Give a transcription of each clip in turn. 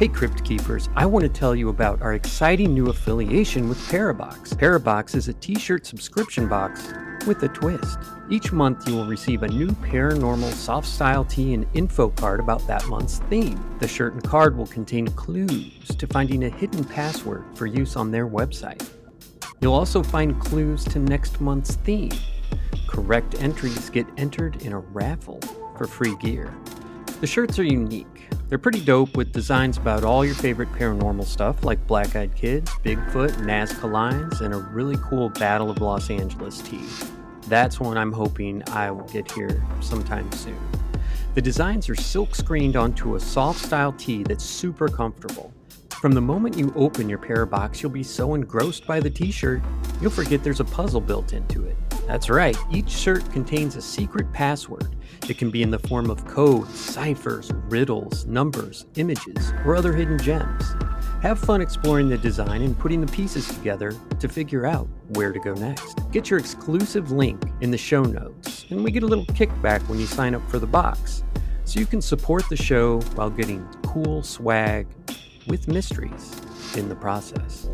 Hey, Crypt Keepers, I want to tell you about our exciting new affiliation with Parabox. Parabox is a t shirt subscription box with a twist. Each month, you will receive a new paranormal soft style tee and info card about that month's theme. The shirt and card will contain clues to finding a hidden password for use on their website. You'll also find clues to next month's theme. Correct entries get entered in a raffle for free gear. The shirts are unique. They're pretty dope with designs about all your favorite paranormal stuff like Black Eyed Kids, Bigfoot, Nazca Lines, and a really cool Battle of Los Angeles tee. That's one I'm hoping I will get here sometime soon. The designs are silk screened onto a soft style tee that's super comfortable. From the moment you open your Parabox, you'll be so engrossed by the t shirt, you'll forget there's a puzzle built into it. That's right, each shirt contains a secret password. It can be in the form of codes, ciphers, riddles, numbers, images, or other hidden gems. Have fun exploring the design and putting the pieces together to figure out where to go next. Get your exclusive link in the show notes, and we get a little kickback when you sign up for the box. So you can support the show while getting cool swag with mysteries in the process.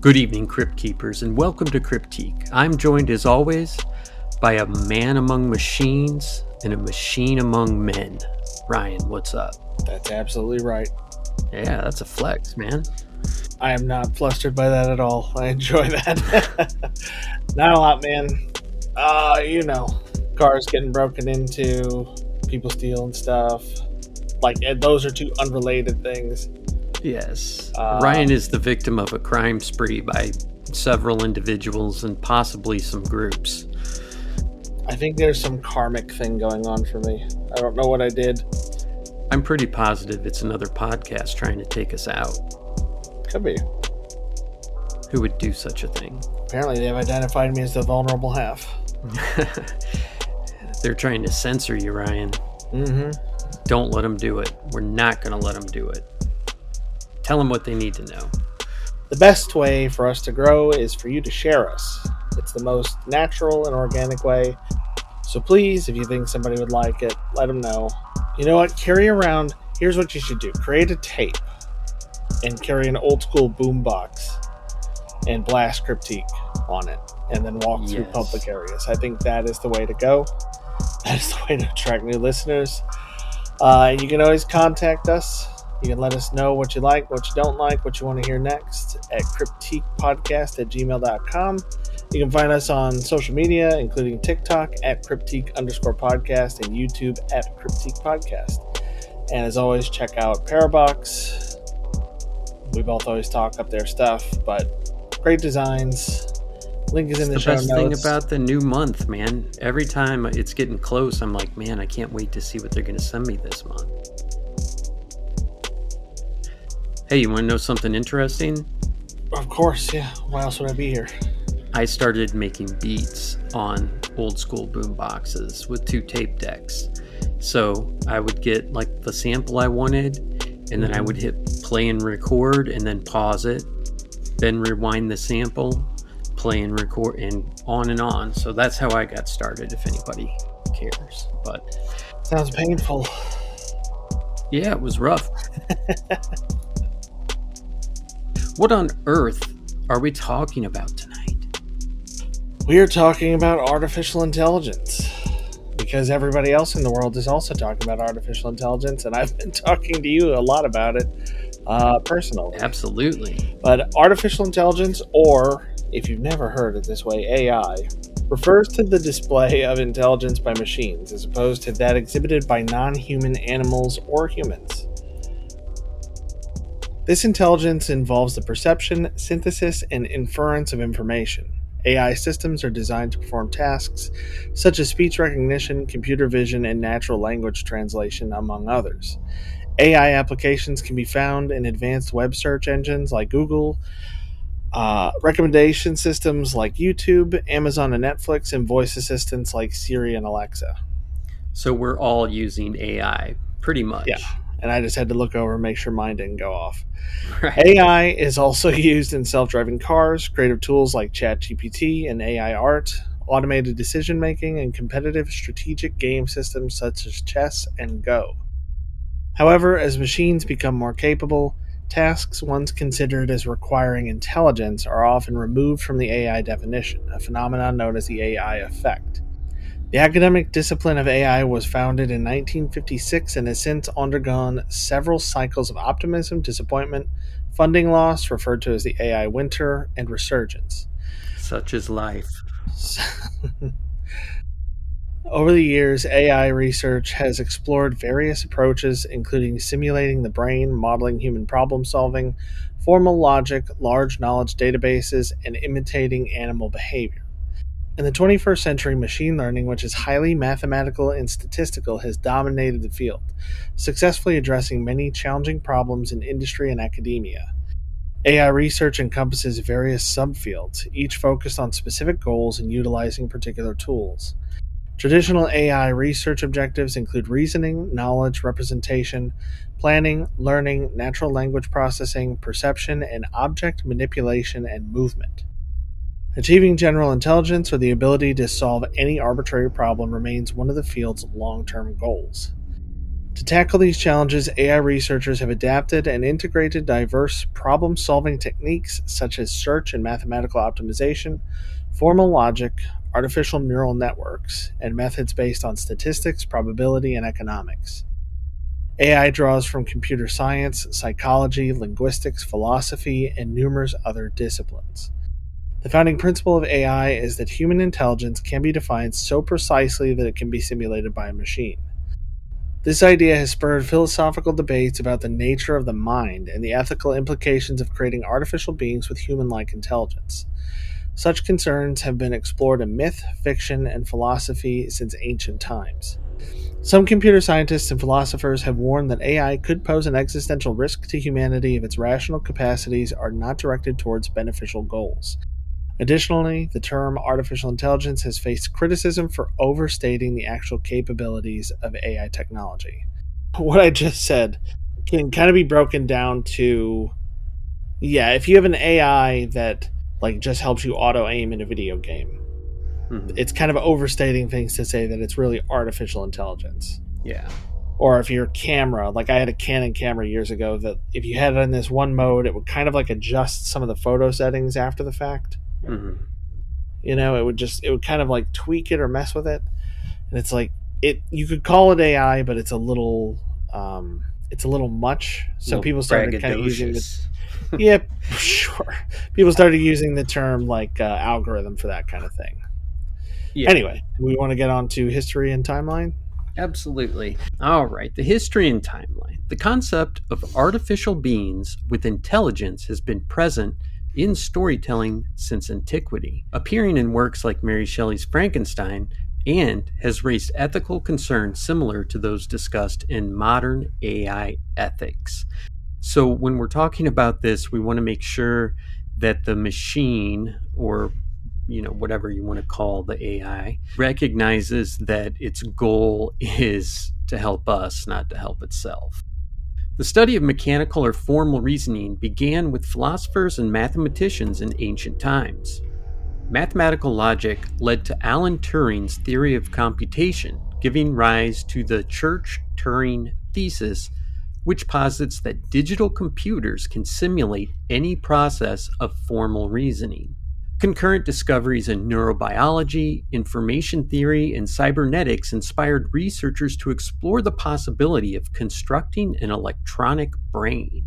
Good evening, Crypt Keepers, and welcome to Cryptique. I'm joined as always by a man among machines and a machine among men. Ryan, what's up? That's absolutely right. Yeah, that's a flex, man. I am not flustered by that at all. I enjoy that. not a lot, man. Uh, you know, cars getting broken into, people stealing stuff. Like, those are two unrelated things. Yes. Uh, Ryan is the victim of a crime spree by several individuals and possibly some groups. I think there's some karmic thing going on for me. I don't know what I did. I'm pretty positive it's another podcast trying to take us out. Could be. Who would do such a thing? Apparently, they've identified me as the vulnerable half. They're trying to censor you, Ryan. Mm-hmm. Don't let them do it. We're not going to let them do it. Tell them what they need to know. The best way for us to grow is for you to share us. It's the most natural and organic way. So please, if you think somebody would like it, let them know. You know what? Carry around. Here's what you should do create a tape and carry an old school boombox and blast Cryptique on it and then walk yes. through public areas. I think that is the way to go. That is the way to attract new listeners. Uh, you can always contact us you can let us know what you like, what you don't like, what you want to hear next at cryptiquepodcast at gmail.com. You can find us on social media, including TikTok at cryptique underscore podcast and YouTube at cryptique podcast. And as always, check out Parabox. We both always talk up their stuff, but great designs. Link is in the, the show best notes. thing about the new month, man. Every time it's getting close, I'm like, man, I can't wait to see what they're going to send me this month. Hey, you want to know something interesting? Of course, yeah. Why else would I be here? I started making beats on old school boom boxes with two tape decks. So I would get like the sample I wanted, and then I mm-hmm. would hit play and record, and then pause it, then rewind the sample, play and record, and on and on. So that's how I got started. If anybody cares, but sounds painful. Yeah, it was rough. What on earth are we talking about tonight? We are talking about artificial intelligence because everybody else in the world is also talking about artificial intelligence, and I've been talking to you a lot about it uh, personally. Absolutely. But artificial intelligence, or if you've never heard it this way, AI, refers to the display of intelligence by machines as opposed to that exhibited by non human animals or humans. This intelligence involves the perception, synthesis, and inference of information. AI systems are designed to perform tasks such as speech recognition, computer vision, and natural language translation, among others. AI applications can be found in advanced web search engines like Google, uh, recommendation systems like YouTube, Amazon and Netflix, and voice assistants like Siri and Alexa. So we're all using AI pretty much. Yeah and I just had to look over and make sure mine didn't go off. Right. AI is also used in self driving cars, creative tools like ChatGPT and AI art, automated decision making, and competitive strategic game systems such as chess and Go. However, as machines become more capable, tasks once considered as requiring intelligence are often removed from the AI definition, a phenomenon known as the AI effect. The academic discipline of AI was founded in 1956 and has since undergone several cycles of optimism, disappointment, funding loss, referred to as the AI winter, and resurgence. Such is life. Over the years, AI research has explored various approaches, including simulating the brain, modeling human problem solving, formal logic, large knowledge databases, and imitating animal behavior. In the 21st century, machine learning, which is highly mathematical and statistical, has dominated the field, successfully addressing many challenging problems in industry and academia. AI research encompasses various subfields, each focused on specific goals and utilizing particular tools. Traditional AI research objectives include reasoning, knowledge, representation, planning, learning, natural language processing, perception, and object manipulation and movement. Achieving general intelligence or the ability to solve any arbitrary problem remains one of the field's long term goals. To tackle these challenges, AI researchers have adapted and integrated diverse problem solving techniques such as search and mathematical optimization, formal logic, artificial neural networks, and methods based on statistics, probability, and economics. AI draws from computer science, psychology, linguistics, philosophy, and numerous other disciplines. The founding principle of AI is that human intelligence can be defined so precisely that it can be simulated by a machine. This idea has spurred philosophical debates about the nature of the mind and the ethical implications of creating artificial beings with human like intelligence. Such concerns have been explored in myth, fiction, and philosophy since ancient times. Some computer scientists and philosophers have warned that AI could pose an existential risk to humanity if its rational capacities are not directed towards beneficial goals. Additionally, the term artificial intelligence has faced criticism for overstating the actual capabilities of AI technology. What I just said can kind of be broken down to yeah, if you have an AI that like just helps you auto aim in a video game, mm-hmm. it's kind of overstating things to say that it's really artificial intelligence. Yeah. Or if your camera, like I had a Canon camera years ago, that if you had it in this one mode, it would kind of like adjust some of the photo settings after the fact. Mm-hmm. You know, it would just it would kind of like tweak it or mess with it, and it's like it. You could call it AI, but it's a little um, it's a little much. So little people started kind of using the yeah, sure. People started using the term like uh, algorithm for that kind of thing. Yeah. Anyway, we want to get on to history and timeline. Absolutely. All right, the history and timeline. The concept of artificial beings with intelligence has been present in storytelling since antiquity, appearing in works like Mary Shelley's Frankenstein, and has raised ethical concerns similar to those discussed in modern AI ethics. So, when we're talking about this, we want to make sure that the machine or you know whatever you want to call the AI recognizes that its goal is to help us, not to help itself. The study of mechanical or formal reasoning began with philosophers and mathematicians in ancient times. Mathematical logic led to Alan Turing's theory of computation, giving rise to the Church Turing thesis, which posits that digital computers can simulate any process of formal reasoning. Concurrent discoveries in neurobiology, information theory, and cybernetics inspired researchers to explore the possibility of constructing an electronic brain.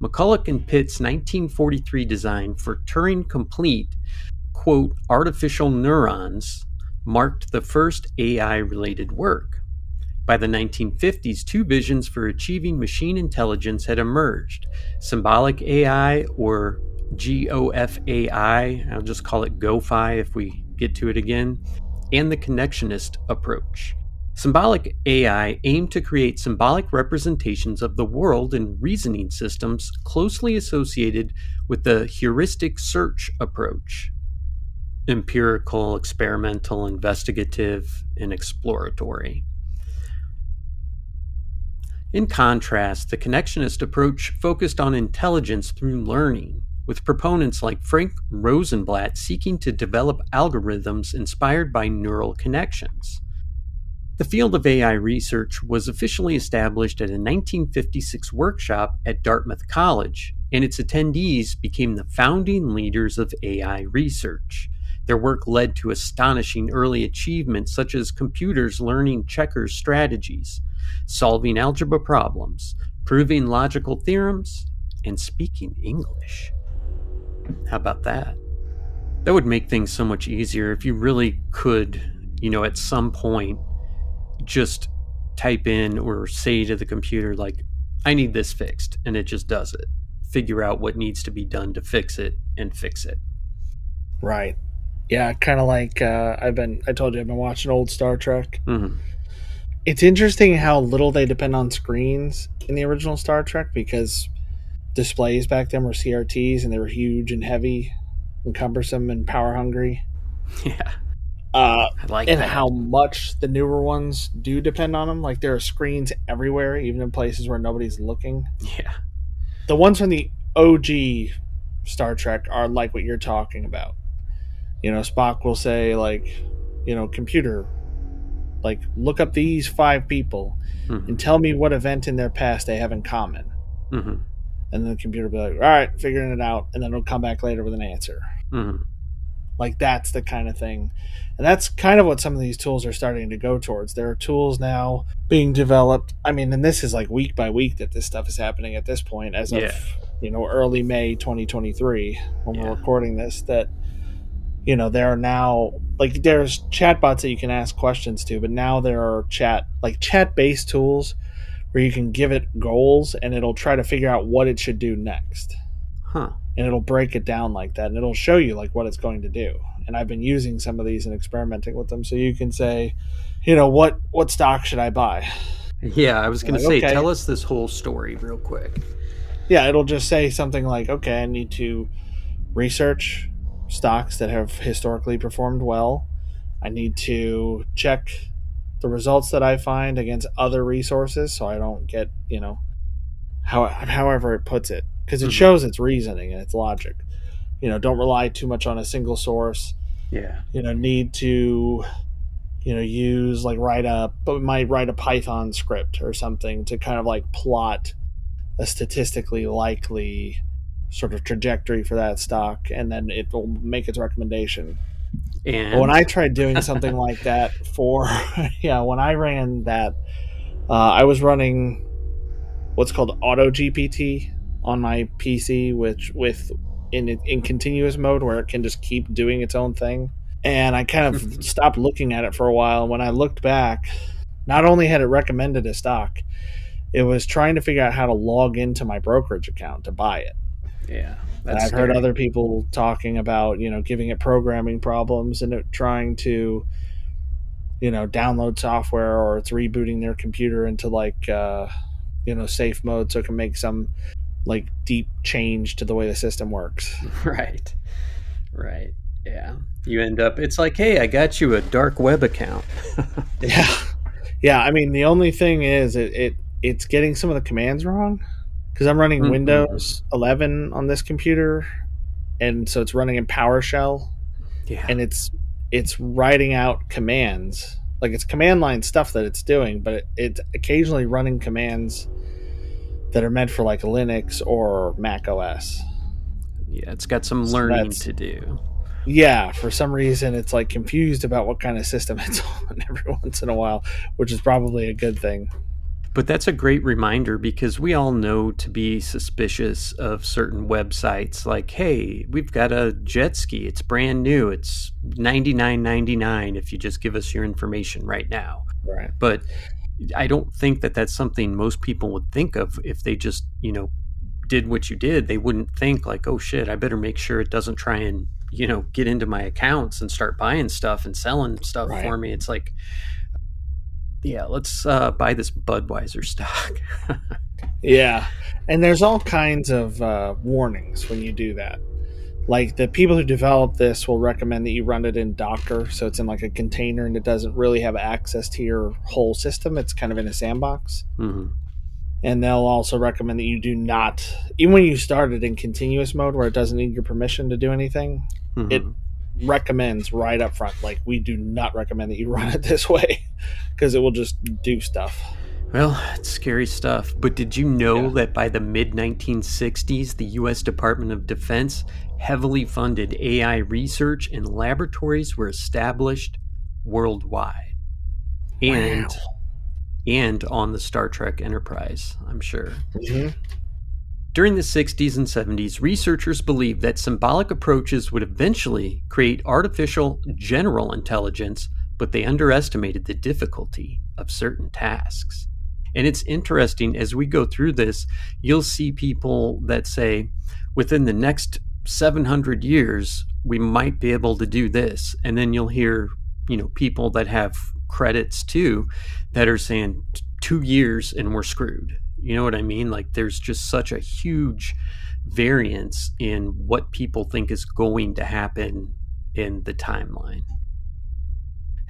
McCulloch and Pitts' 1943 design for Turing complete, quote, artificial neurons marked the first AI related work. By the 1950s, two visions for achieving machine intelligence had emerged symbolic AI, or GOFAI, I'll just call it GOFI if we get to it again, and the connectionist approach. Symbolic AI aimed to create symbolic representations of the world in reasoning systems closely associated with the heuristic search approach empirical, experimental, investigative, and exploratory. In contrast, the connectionist approach focused on intelligence through learning, with proponents like Frank Rosenblatt seeking to develop algorithms inspired by neural connections. The field of AI research was officially established at a 1956 workshop at Dartmouth College, and its attendees became the founding leaders of AI research. Their work led to astonishing early achievements such as computers learning checkers strategies, solving algebra problems, proving logical theorems, and speaking English. How about that? That would make things so much easier if you really could, you know, at some point just type in or say to the computer, like, I need this fixed, and it just does it. Figure out what needs to be done to fix it and fix it. Right. Yeah, kind of like uh, I've been. I told you I've been watching old Star Trek. Mm-hmm. It's interesting how little they depend on screens in the original Star Trek because displays back then were CRTs and they were huge and heavy and cumbersome and power hungry. Yeah. Uh, I like and that. how much the newer ones do depend on them. Like there are screens everywhere, even in places where nobody's looking. Yeah. The ones from the OG Star Trek are like what you're talking about. You know, Spock will say like, you know, computer, like look up these five people Mhm. and tell me what event in their past they have in common. hmm And then the computer will be like, all right, figuring it out, and then it'll come back later with an answer. hmm Like that's the kind of thing. And that's kind of what some of these tools are starting to go towards. There are tools now being developed. I mean, and this is like week by week that this stuff is happening at this point as Yeah. of, you know, early May 2023 when Yeah. we're recording this that you know, there are now like there's chatbots that you can ask questions to, but now there are chat like chat-based tools where you can give it goals and it'll try to figure out what it should do next Huh. and it'll break it down like that and it'll show you like what it's going to do and i've been using some of these and experimenting with them so you can say you know what what stock should i buy Yeah, I was going to say, okay. tell us this whole story real quick. yeah it'll just say something like okay i need to research stocks that have historically performed well i need to check the results that i find against other resources so i don't get you know how, however it puts it because it Mhm. shows its reasoning and its logic you know don't rely too much on a single source Yeah. you know need to you know use like write a but might write a python script or something to kind of like plot a statistically likely sort of trajectory for that stock and then it will make its recommendation And when i tried doing something like that for yeah when i ran that uh, i was running what's called auto gpt on my pc which with in in continuous mode where it can just keep doing its own thing. And i kind of stopped looking at it for a while. When i looked back not only had it recommended a stock it was trying to figure out how to log into my brokerage account to buy it. Yeah, that's I've heard other people talking about, you know, giving it programming problems and it trying to, you know, download software or it's rebooting their computer into like, uh, you know, safe mode so it can make some like deep change to the way the system works. Right. Right. Yeah. You end up, it's like, hey, I got you a dark web account. yeah. Yeah. I mean, the only thing is it, it it's getting some of the commands wrong because I'm running Mhm. Windows 11 on this computer. And so it's running in PowerShell yeah. and it's it's writing out commands like it's command line stuff that it's doing but it, it's occasionally running commands that are meant for like linux or mac os yeah. It's got some So learning to do. yeah for some reason it's like confused about what kind of system it's on every once in a while which is probably a good thing But that's a great reminder because we all know to be suspicious of certain websites like, hey, we've got a jet ski. It's brand new. It's ninety nine ninety nine if you just give us your information right now. right But I don't think that that's something most people would think of if they just, you know, did what you did. They wouldn't think like, oh shit, I better make sure it doesn't try and, you know, get into my accounts and start buying stuff and selling stuff Right. for me. It's like, yeah, let's uh, buy this Budweiser stock. yeah and there's all kinds of uh, warnings when you do that like the people who develop this will recommend that you run it in docker so it's in like a container and it doesn't really have access to your whole system it's kind of in a sandbox hmm and they'll also recommend that you do not even when you start it in continuous mode where it doesn't need your permission to do anything mm-hmm. it recommends right up front like we do not recommend that you run it this way because it will just do stuff well, it's scary stuff. But did you know yeah. that by the mid 1960s, the U.S. Department of Defense heavily funded AI research and laboratories were established worldwide? And wow and on the Star Trek Enterprise, I'm sure. Mm-hmm. During the 60s and 70s, researchers believed that symbolic approaches would eventually create artificial general intelligence, but they underestimated the difficulty of certain tasks. And it's interesting as we go through this, you'll see people that say, within the next 700 years, we might be able to do this. And then you'll hear, you know, people that have credits too that are saying two years and we're screwed. You know what I mean? Like there's just such a huge variance in what people think is going to happen in the timeline.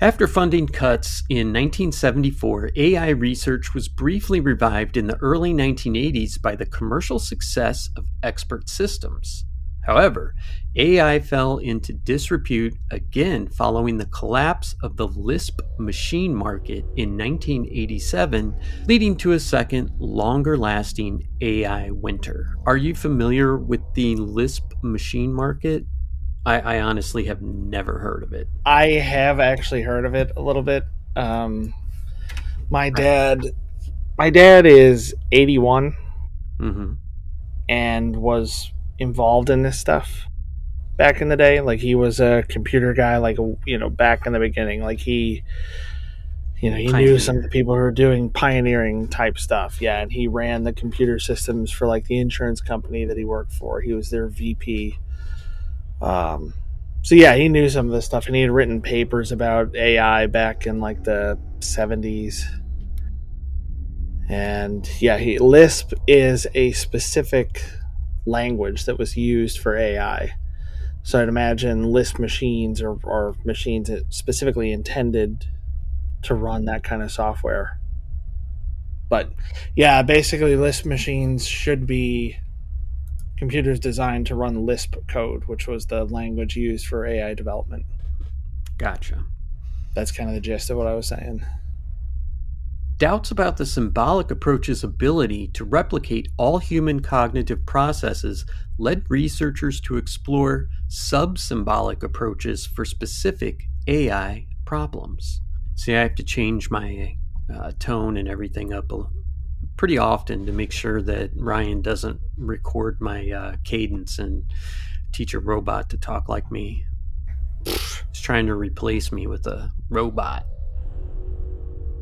After funding cuts in 1974, AI research was briefly revived in the early 1980s by the commercial success of expert systems. However, AI fell into disrepute again following the collapse of the Lisp machine market in 1987, leading to a second, longer lasting AI winter. Are you familiar with the Lisp machine market? I, I, honestly have never heard of it. I have actually heard of it a little bit. Um, my dad, my dad is 81 mm-hmm. and was involved in this stuff back in the day. Like he was a computer guy, like you know, back in the beginning. Like he, you know, he Pioneer. knew some of the people who were doing pioneering type stuff. Yeah, and he ran the computer systems for like the insurance company that he worked for. He was their VP. Um, so yeah, he knew some of this stuff, and he had written papers about AI back in like the seventies. And yeah, he, Lisp is a specific language that was used for AI. So I'd imagine Lisp machines or, or machines specifically intended to run that kind of software. But yeah, basically, Lisp machines should be computers designed to run Lisp code, which was the language used for AI development. Gotcha. That's kind of the gist of what I was saying. Doubts about the symbolic approach's ability to replicate all human cognitive processes led researchers to explore sub symbolic approaches for specific AI problems. See, I have to change my uh, tone and everything up pretty often to make sure that Ryan doesn't record my uh, cadence and teach a robot to talk like me. He's trying to replace me with a robot.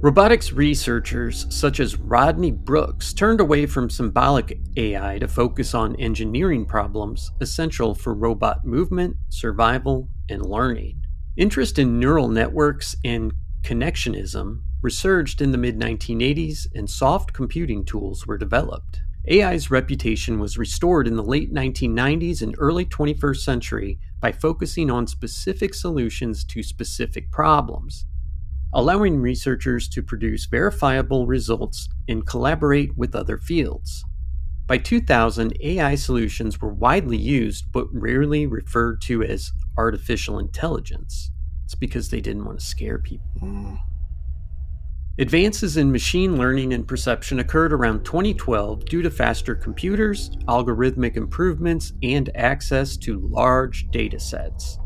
Robotics researchers such as Rodney Brooks turned away from symbolic AI to focus on engineering problems essential for robot movement, survival, and learning. Interest in neural networks and connectionism resurged in the mid 1980s, and soft computing tools were developed. AI's reputation was restored in the late 1990s and early 21st century by focusing on specific solutions to specific problems allowing researchers to produce verifiable results and collaborate with other fields. By 2000, AI solutions were widely used but rarely referred to as artificial intelligence. It's because they didn't want to scare people. Mm. Advances in machine learning and perception occurred around 2012 due to faster computers, algorithmic improvements, and access to large data sets.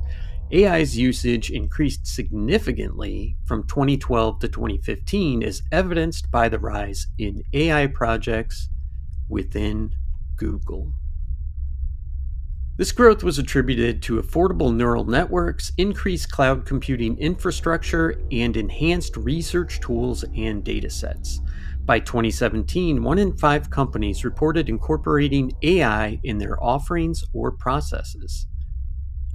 AI's usage increased significantly from 2012 to 2015, as evidenced by the rise in AI projects within Google. This growth was attributed to affordable neural networks, increased cloud computing infrastructure, and enhanced research tools and datasets. By 2017, one in five companies reported incorporating AI in their offerings or processes.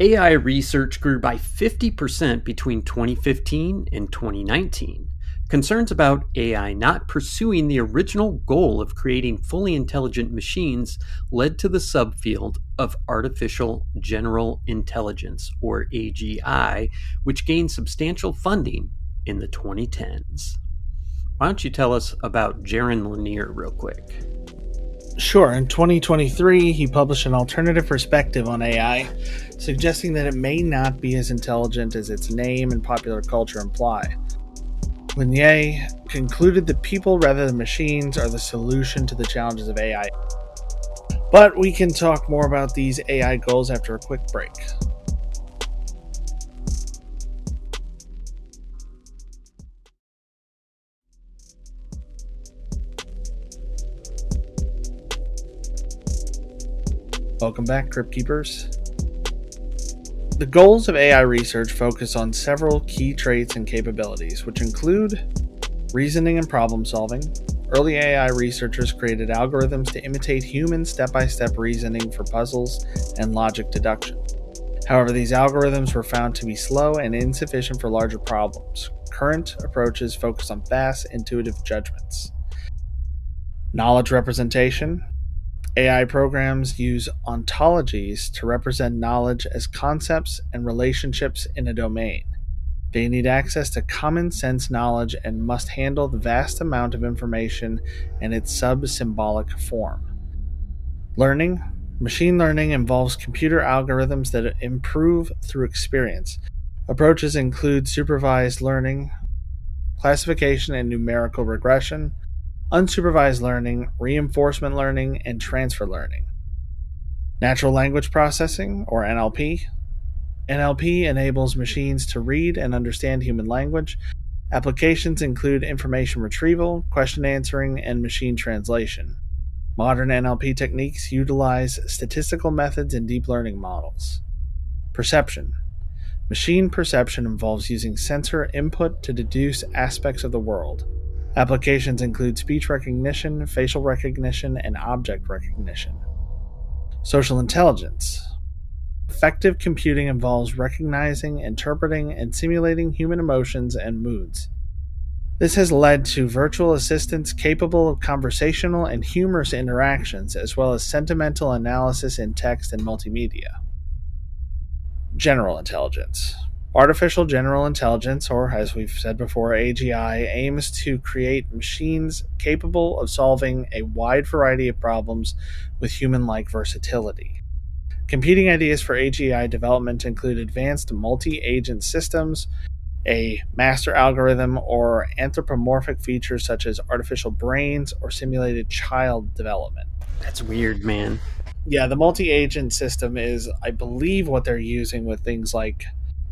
AI research grew by 50% between 2015 and 2019. Concerns about AI not pursuing the original goal of creating fully intelligent machines led to the subfield of artificial general intelligence, or AGI, which gained substantial funding in the 2010s. Why don't you tell us about Jaron Lanier real quick? Sure. In 2023, he published an alternative perspective on AI, suggesting that it may not be as intelligent as its name and popular culture imply. Lanier concluded that people rather than machines are the solution to the challenges of AI. But we can talk more about these AI goals after a quick break. Welcome back, Crypt Keepers. The goals of AI research focus on several key traits and capabilities, which include reasoning and problem solving. Early AI researchers created algorithms to imitate human step by step reasoning for puzzles and logic deduction. However, these algorithms were found to be slow and insufficient for larger problems. Current approaches focus on fast, intuitive judgments. Knowledge representation. AI programs use ontologies to represent knowledge as concepts and relationships in a domain. They need access to common sense knowledge and must handle the vast amount of information in its sub symbolic form. Learning Machine learning involves computer algorithms that improve through experience. Approaches include supervised learning, classification and numerical regression, unsupervised learning, reinforcement learning, and transfer learning. Natural language processing, or NLP. NLP enables machines to read and understand human language. Applications include information retrieval, question answering, and machine translation. Modern NLP techniques utilize statistical methods and deep learning models. Perception. Machine perception involves using sensor input to deduce aspects of the world. Applications include speech recognition, facial recognition, and object recognition. Social intelligence. Affective computing involves recognizing, interpreting, and simulating human emotions and moods. This has led to virtual assistants capable of conversational and humorous interactions, as well as sentimental analysis in text and multimedia. General intelligence. Artificial General Intelligence, or as we've said before, AGI, aims to create machines capable of solving a wide variety of problems with human like versatility. Competing ideas for AGI development include advanced multi agent systems, a master algorithm, or anthropomorphic features such as artificial brains or simulated child development. That's weird, man. Yeah, the multi agent system is, I believe, what they're using with things like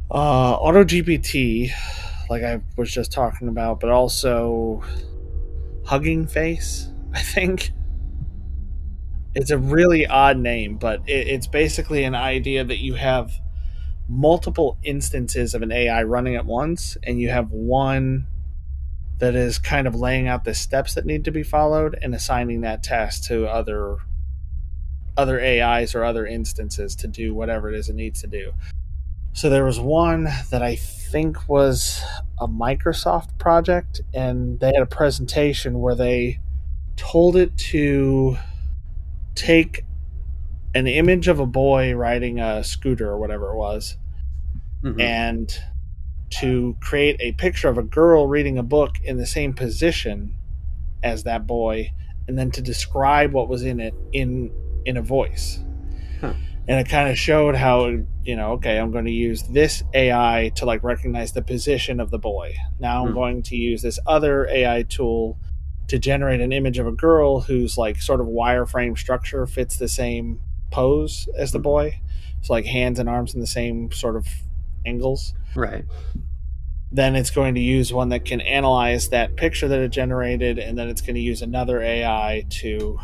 uh, Auto GPT, like I was just talking about, but also Hugging Face, I think. It's a really odd name, but it, it's basically an idea that you have multiple instances of an AI running at once, and you have one that is kind of laying out the steps that need to be followed and assigning that task to other other AIs or other instances to do whatever it is it needs to do. So there was one that I think was a Microsoft project, and they had a presentation where they told it to take an image of a boy riding a scooter or whatever it was, mm-hmm. and to create a picture of a girl reading a book in the same position as that boy, and then to describe what was in it in in a voice. Huh and it kind of showed how you know okay i'm going to use this ai to like recognize the position of the boy. Now i'm hmm. going to use this other ai tool to generate an image of a girl whose like sort of wireframe structure fits the same pose as the hmm. boy. So like hands and arms in the same sort of angles. Right. Then it's going to use one that can analyze that picture that it generated and then it's going to use another ai to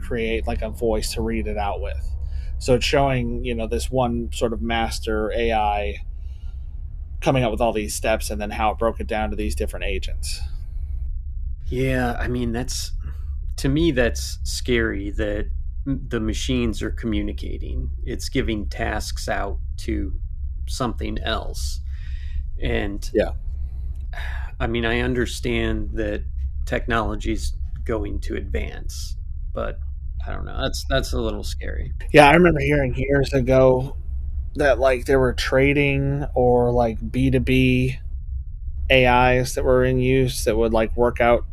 create like a voice to read it out with so it's showing, you know, this one sort of master AI coming up with all these steps and then how it broke it down to these different agents. Yeah, I mean that's to me that's scary that the machines are communicating. It's giving tasks out to something else. And yeah. I mean, I understand that technology's going to advance, but I don't know. That's that's a little scary. Yeah, I remember hearing years ago that like there were trading or like B two B AIs that were in use that would like work out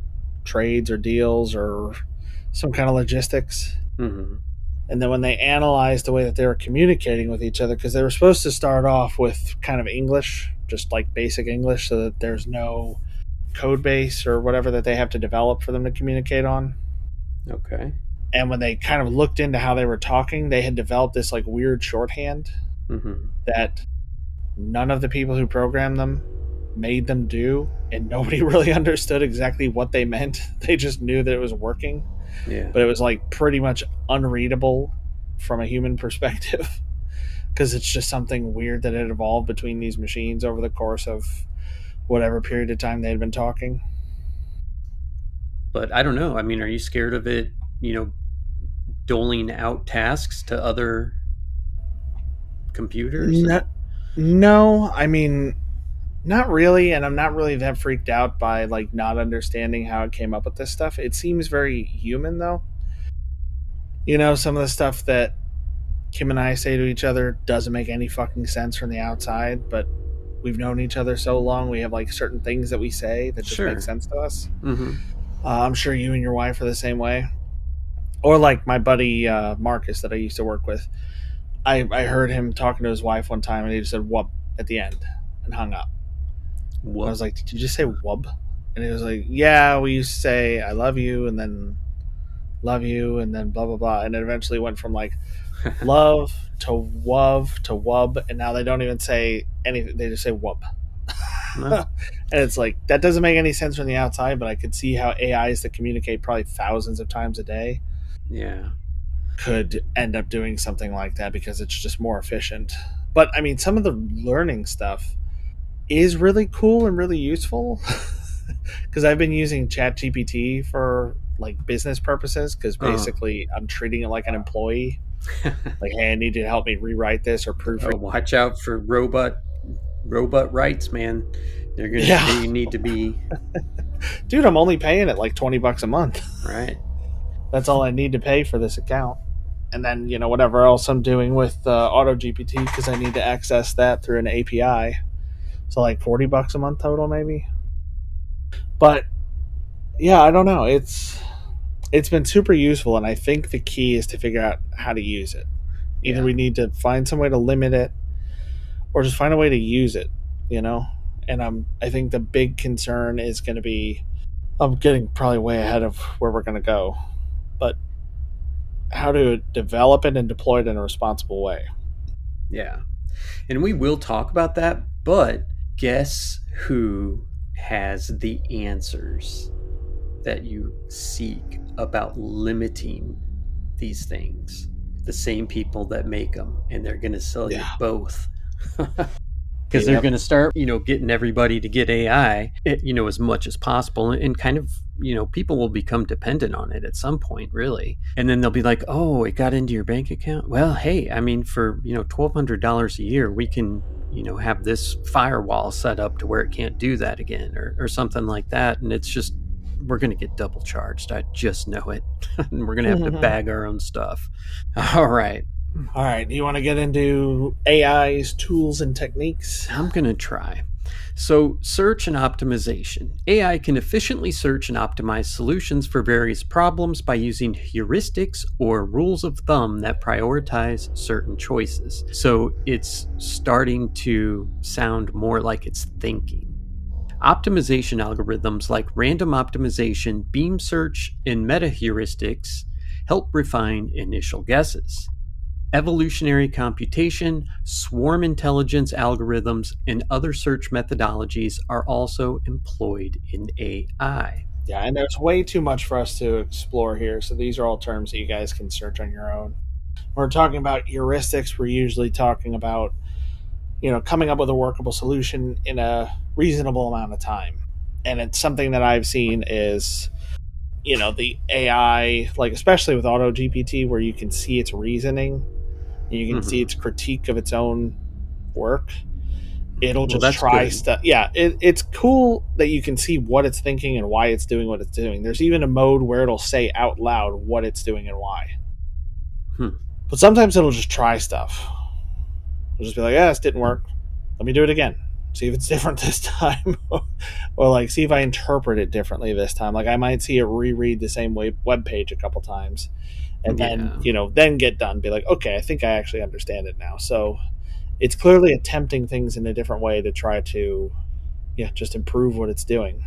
trades or deals or some kind of logistics. Mm-hmm. And then when they analyzed the way that they were communicating with each other, because they were supposed to start off with kind of English, just like basic English, so that there's no code base or whatever that they have to develop for them to communicate on. Okay. And when they kind of looked into how they were talking, they had developed this like weird shorthand Mm-hmm. that none of the people who programmed them made them do, and nobody really understood exactly what they meant. They just knew that it was working, Yeah. but it was like pretty much unreadable from a human perspective because it's just something weird that had evolved between these machines over the course of whatever period of time they had been talking. but I don't know. I mean, are you scared of it? You know, doling out tasks to other computers? No, no, I mean, not really, and I'm not really that freaked out by like not understanding how it came up with this stuff. It seems very human, though. You know, some of the stuff that Kim and I say to each other doesn't make any fucking sense from the outside, but we've known each other so long, we have like certain things that we say that just Sure. make sense to us. Mm-hmm. Uh, I'm sure you and your wife are the same way. Or like my buddy uh, Marcus that I used to work with. I, I heard him talking to his wife one time and he just said wub at the end and hung up. I was like, Did you just say wub? And he was like, Yeah, we used to say I love you and then love you and then blah blah blah. And it eventually went from like love to wub to wub and now they don't even say anything, they just say wub. Well, And it's like that doesn't make any sense from the outside, but I could see how AIs that communicate probably thousands of times a day yeah. could end up doing something like that because it's just more efficient. But I mean, some of the learning stuff is really cool and really useful because I've been using ChatGPT for like business purposes because Uh-huh. basically I'm treating it like an employee. Like, hey, I need you to help me rewrite this or proofread. Oh, watch out for robot robot rights, man. They're gonna Yeah. you need to be Dude, I'm only paying it like 20 bucks a month. right. That's all I need to pay for this account. And then, you know, whatever else I'm doing with uh, AutoGPT because I need to access that through an API. So, like 40 bucks a month total, maybe. But yeah, I don't know. It's it's been super useful, and I think the key is to figure out how to use it. Either Yeah. we need to find some way to limit it, or just find a way to use it. You know, and I'm I think the big concern is going to be I'm getting probably way ahead of where we're going to go, but how to develop it and deploy it in a responsible way. Yeah. And we will talk about that, but guess who has the answers that you seek about limiting these things? The same people that make them, and they're going to sell you both. Because they're going to start, you know, getting everybody to get AI, eh, you know, as much as possible, and kind of, you know, people will become dependent on it at some point, really. And then they'll be like, "Oh, it got into your bank account." Well, hey, I mean, for you know, twelve hundred dollars a year, we can, you know, have this firewall set up to where it can't do that again, or or something like that. And it's just we're going to get double charged. I just know it, and we're going to have to Mhm. bag our own stuff. All right, All right, do you want to get into AI's tools and techniques? I'm going to try. So, search and optimization. AI can efficiently search and optimize solutions for various problems by using heuristics or rules of thumb that prioritize certain choices. So, it's starting to sound more like it's thinking. Optimization algorithms like random optimization, beam search, and meta heuristics help refine initial guesses evolutionary computation, swarm intelligence algorithms, and other search methodologies are also employed in AI. Yeah, and there's way too much for us to explore here, so these are all terms that you guys can search on your own. When we're talking about heuristics, we're usually talking about, you know, coming up with a workable solution in a reasonable amount of time. And it's something that I've seen is, you know, the AI, like especially with Auto GPT, where you can see its reasoning, you can Mhm. see its critique of its own work. It'll just that's try stuff. Yeah, it, it's cool that you can see what it's thinking and why it's doing what it's doing. There's even a mode where it'll say out loud what it's doing and why. Hmm. But sometimes it'll just try stuff. It'll just be like, "Yeah, this didn't work. Let me do it again." see if it's different this time, or like see if I interpret it differently this time. Like I might see it reread the same web page a couple times, and yeah. then you know then get done, be like, okay, I think I actually understand it now. So it's clearly attempting things in a different way to try to, yeah, just improve what it's doing.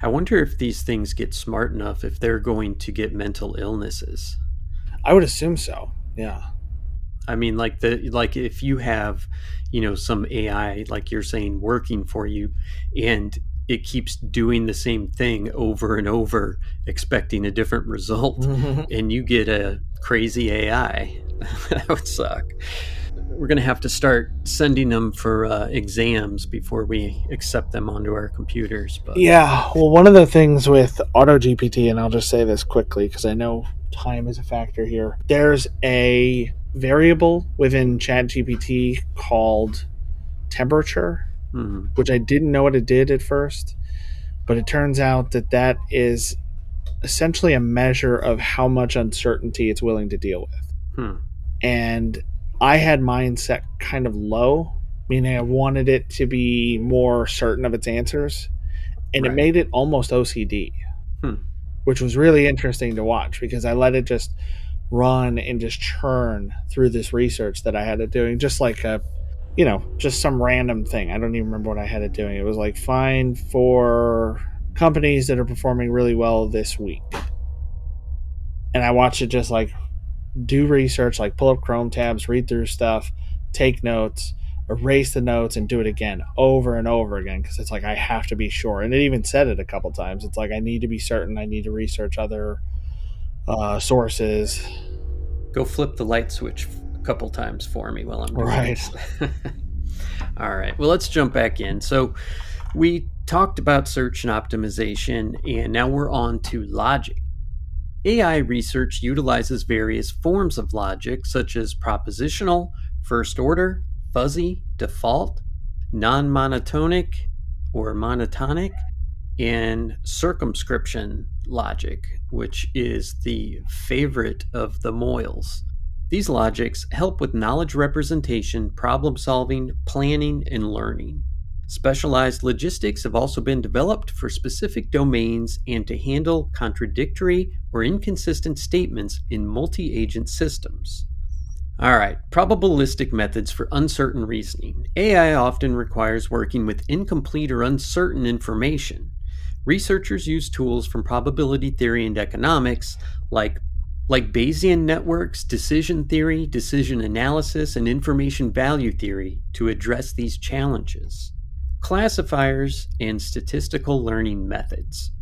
I wonder if these things get smart enough if they're going to get mental illnesses. I would assume so. Yeah. I mean, like the like if you have, you know, some AI like you're saying working for you, and it keeps doing the same thing over and over, expecting a different result, and you get a crazy AI, that would suck. We're going to have to start sending them for uh, exams before we accept them onto our computers. But yeah, well, one of the things with AutoGPT, and I'll just say this quickly because I know time is a factor here. There's a variable within ChatGPT called temperature, mm-hmm. which I didn't know what it did at first, but it turns out that that is essentially a measure of how much uncertainty it's willing to deal with. Hmm. And I had mine set kind of low, meaning I wanted it to be more certain of its answers, and right. it made it almost OCD, hmm. which was really interesting to watch because I let it just run and just churn through this research that I had it doing, just like a, you know, just some random thing. I don't even remember what I had it doing. It was like find for companies that are performing really well this week. And I watched it just like do research, like pull up Chrome tabs, read through stuff, take notes, erase the notes, and do it again over and over again because it's like I have to be sure. And it even said it a couple times. It's like I need to be certain. I need to research other uh, sources. Go flip the light switch couple times for me while I'm doing right. this. All right. Well, let's jump back in. So we talked about search and optimization, and now we're on to logic. AI research utilizes various forms of logic, such as propositional, first order, fuzzy, default, non monotonic, or monotonic, and circumscription logic, which is the favorite of the Moyles. These logics help with knowledge representation, problem solving, planning, and learning. Specialized logistics have also been developed for specific domains and to handle contradictory or inconsistent statements in multi agent systems. All right, probabilistic methods for uncertain reasoning. AI often requires working with incomplete or uncertain information. Researchers use tools from probability theory and economics, like, like Bayesian networks, decision theory, decision analysis, and information value theory, to address these challenges. Classifiers and statistical learning methods.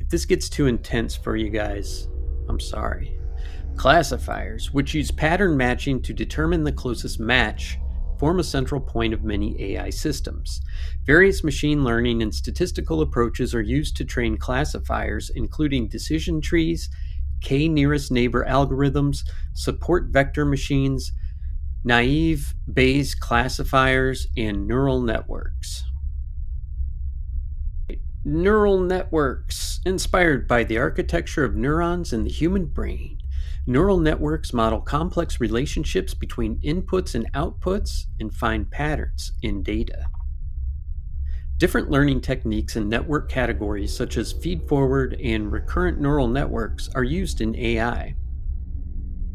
If this gets too intense for you guys, I'm sorry. Classifiers, which use pattern matching to determine the closest match, form a central point of many AI systems. Various machine learning and statistical approaches are used to train classifiers, including decision trees, k nearest neighbor algorithms, support vector machines, naive Bayes classifiers, and neural networks. Neural networks, inspired by the architecture of neurons in the human brain. Neural networks model complex relationships between inputs and outputs and find patterns in data. Different learning techniques and network categories, such as feed-forward and recurrent neural networks, are used in AI.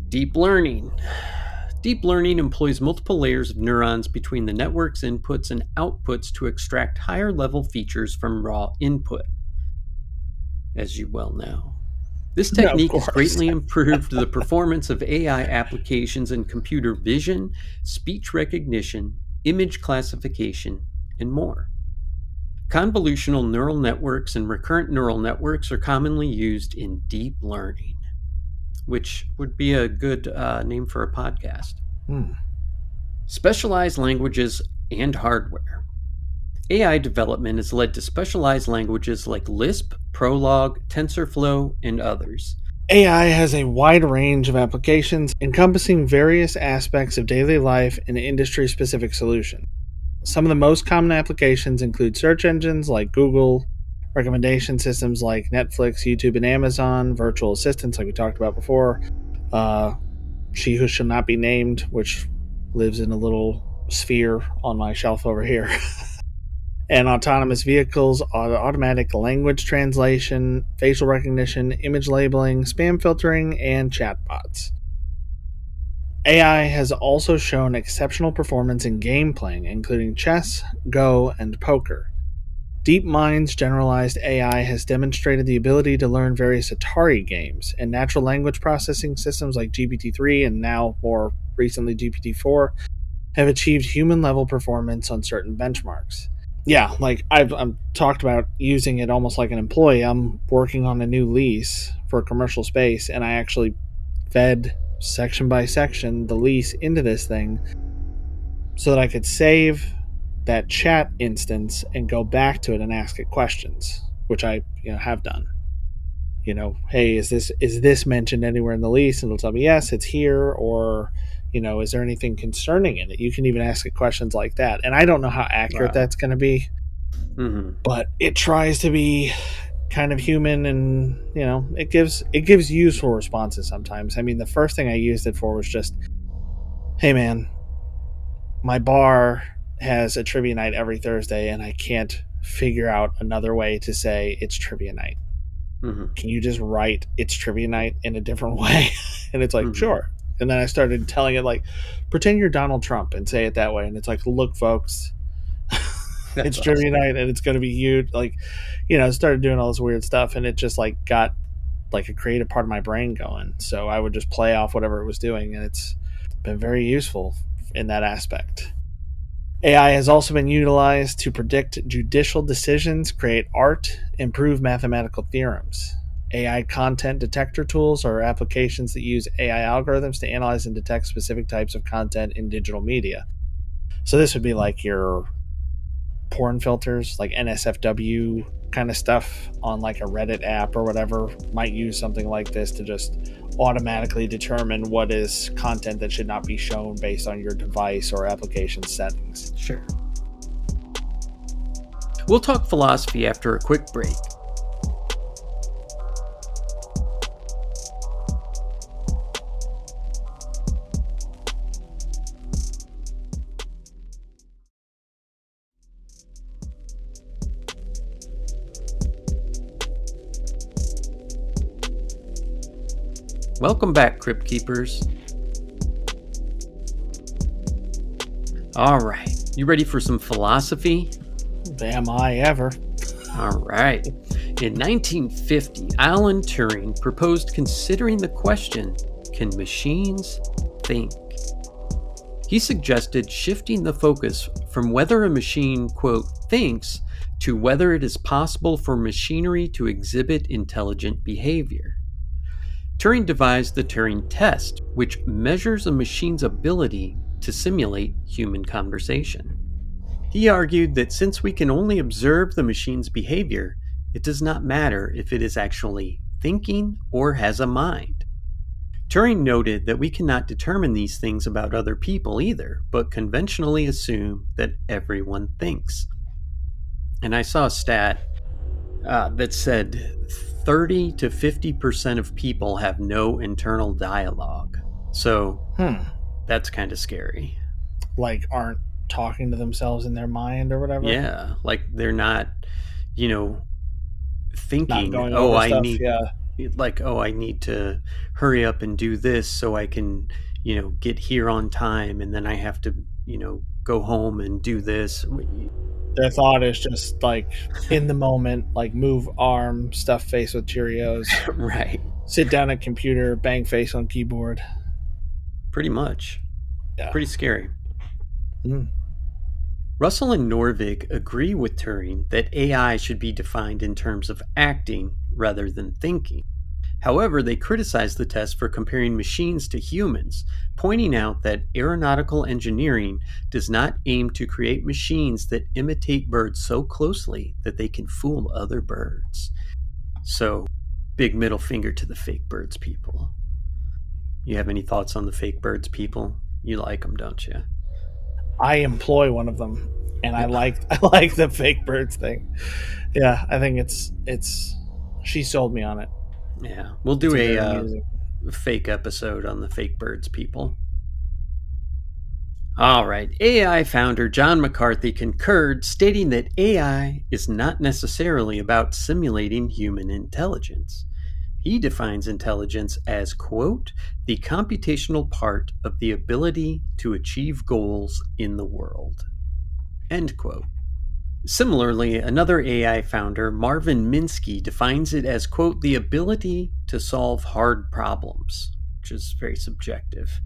Deep learning. Deep learning employs multiple layers of neurons between the network's inputs and outputs to extract higher level features from raw input, as you well know. This technique has greatly improved the performance of AI applications in computer vision, speech recognition, image classification, and more. Convolutional neural networks and recurrent neural networks are commonly used in deep learning, which would be a good uh, name for a podcast. Hmm. Specialized languages and hardware. AI development has led to specialized languages like Lisp, Prolog, TensorFlow, and others. AI has a wide range of applications encompassing various aspects of daily life and industry specific solutions. Some of the most common applications include search engines like Google, recommendation systems like Netflix, YouTube, and Amazon, virtual assistants like we talked about before, uh, She Who Shall Not Be Named, which lives in a little sphere on my shelf over here. and autonomous vehicles, automatic language translation, facial recognition, image labeling, spam filtering, and chatbots. AI has also shown exceptional performance in game playing, including chess, Go, and poker. DeepMind's generalized AI has demonstrated the ability to learn various Atari games, and natural language processing systems like GPT 3 and now more recently GPT 4 have achieved human level performance on certain benchmarks. Yeah, like I've, I've talked about using it almost like an employee. I'm working on a new lease for a commercial space, and I actually fed section by section the lease into this thing so that I could save that chat instance and go back to it and ask it questions, which I you know have done. You know, hey, is this is this mentioned anywhere in the lease? And it'll tell me yes, it's here, or you know, is there anything concerning in it? You can even ask it questions like that. And I don't know how accurate wow. that's going to be, mm-hmm. but it tries to be kind of human and you know it gives it gives useful responses sometimes i mean the first thing i used it for was just hey man my bar has a trivia night every Thursday, and I can't figure out another way to say it's trivia night. Mm-hmm. Can you just write it's trivia night in a different way? and it's like, mm-hmm. sure. And then I started telling it like, pretend you're Donald Trump and say it that way. And it's like, look, folks, it's awesome. trivia night and it's going to be huge. Like, you know, started doing all this weird stuff, and it just like got like a creative part of my brain going. So I would just play off whatever it was doing, and it's been very useful in that aspect. AI has also been utilized to predict judicial decisions, create art, improve mathematical theorems. AI content detector tools are applications that use AI algorithms to analyze and detect specific types of content in digital media. So this would be like your porn filters, like NSFW kind of stuff on like a Reddit app or whatever might use something like this to just automatically determine what is content that should not be shown based on your device or application settings. Sure. We'll talk philosophy after a quick break. Welcome back, Crypt Keepers. All right, you ready for some philosophy? Am I ever? All right. In 1950, Alan Turing proposed considering the question can machines think? He suggested shifting the focus from whether a machine, quote, thinks to whether it is possible for machinery to exhibit intelligent behavior. Turing devised the Turing test, which measures a machine's ability to simulate human conversation. He argued that since we can only observe the machine's behavior, it does not matter if it is actually thinking or has a mind. Turing noted that we cannot determine these things about other people either, but conventionally assume that everyone thinks. And I saw a stat uh, that said 30 to 50% of people have no internal dialogue. So hmm. that's kind of scary. Like, aren't talking to themselves in their mind or whatever? Yeah. Like, they're not, you know, thinking, oh, I stuff, need, yeah. like, oh, I need to hurry up and do this so I can, you know, get here on time. And then I have to, you know, go home and do this their thought is just like in the moment, like move arm, stuff face with Cheerios. right. Sit down at computer, bang face on keyboard. Pretty much. Yeah. Pretty scary. Mm. Russell and Norvig agree with Turing that AI should be defined in terms of acting rather than thinking. However, they criticize the test for comparing machines to humans, pointing out that aeronautical engineering does not aim to create machines that imitate birds so closely that they can fool other birds. So, big middle finger to the fake birds people. You have any thoughts on the fake birds people? You like them, don't you? I employ one of them, and I like I like the fake birds thing. Yeah, I think it's it's she sold me on it. Yeah, we'll do a uh, fake episode on the fake birds people. All right. AI founder John McCarthy concurred, stating that AI is not necessarily about simulating human intelligence. He defines intelligence as, quote, the computational part of the ability to achieve goals in the world, end quote. Similarly, another AI founder, Marvin Minsky, defines it as, quote, the ability to solve hard problems, which is very subjective.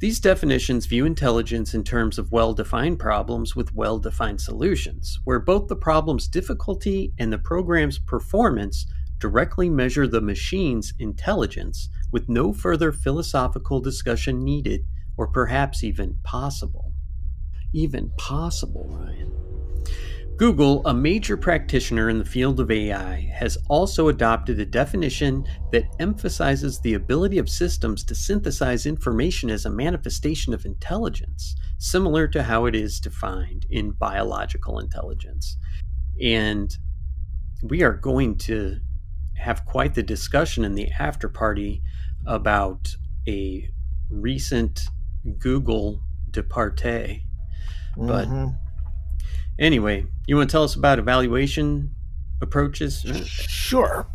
These definitions view intelligence in terms of well defined problems with well defined solutions, where both the problem's difficulty and the program's performance directly measure the machine's intelligence with no further philosophical discussion needed or perhaps even possible. Even possible, Ryan. Google, a major practitioner in the field of AI, has also adopted a definition that emphasizes the ability of systems to synthesize information as a manifestation of intelligence, similar to how it is defined in biological intelligence. And we are going to have quite the discussion in the after party about a recent Google departure. But mm-hmm Anyway, you want to tell us about evaluation approaches? Sure.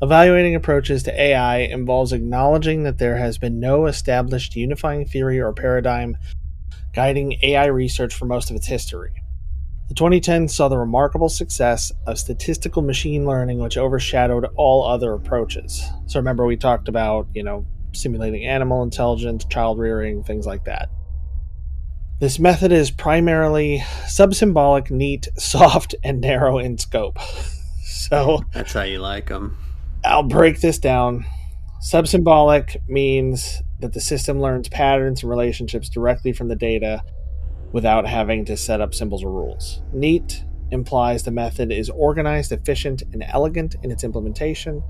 Evaluating approaches to AI involves acknowledging that there has been no established unifying theory or paradigm guiding AI research for most of its history. The 2010s saw the remarkable success of statistical machine learning, which overshadowed all other approaches. So remember, we talked about, you know, simulating animal intelligence, child rearing, things like that. This method is primarily subsymbolic, neat, soft, and narrow in scope. So that's how you like them. I'll break this down. Subsymbolic means that the system learns patterns and relationships directly from the data without having to set up symbols or rules. Neat implies the method is organized, efficient, and elegant in its implementation.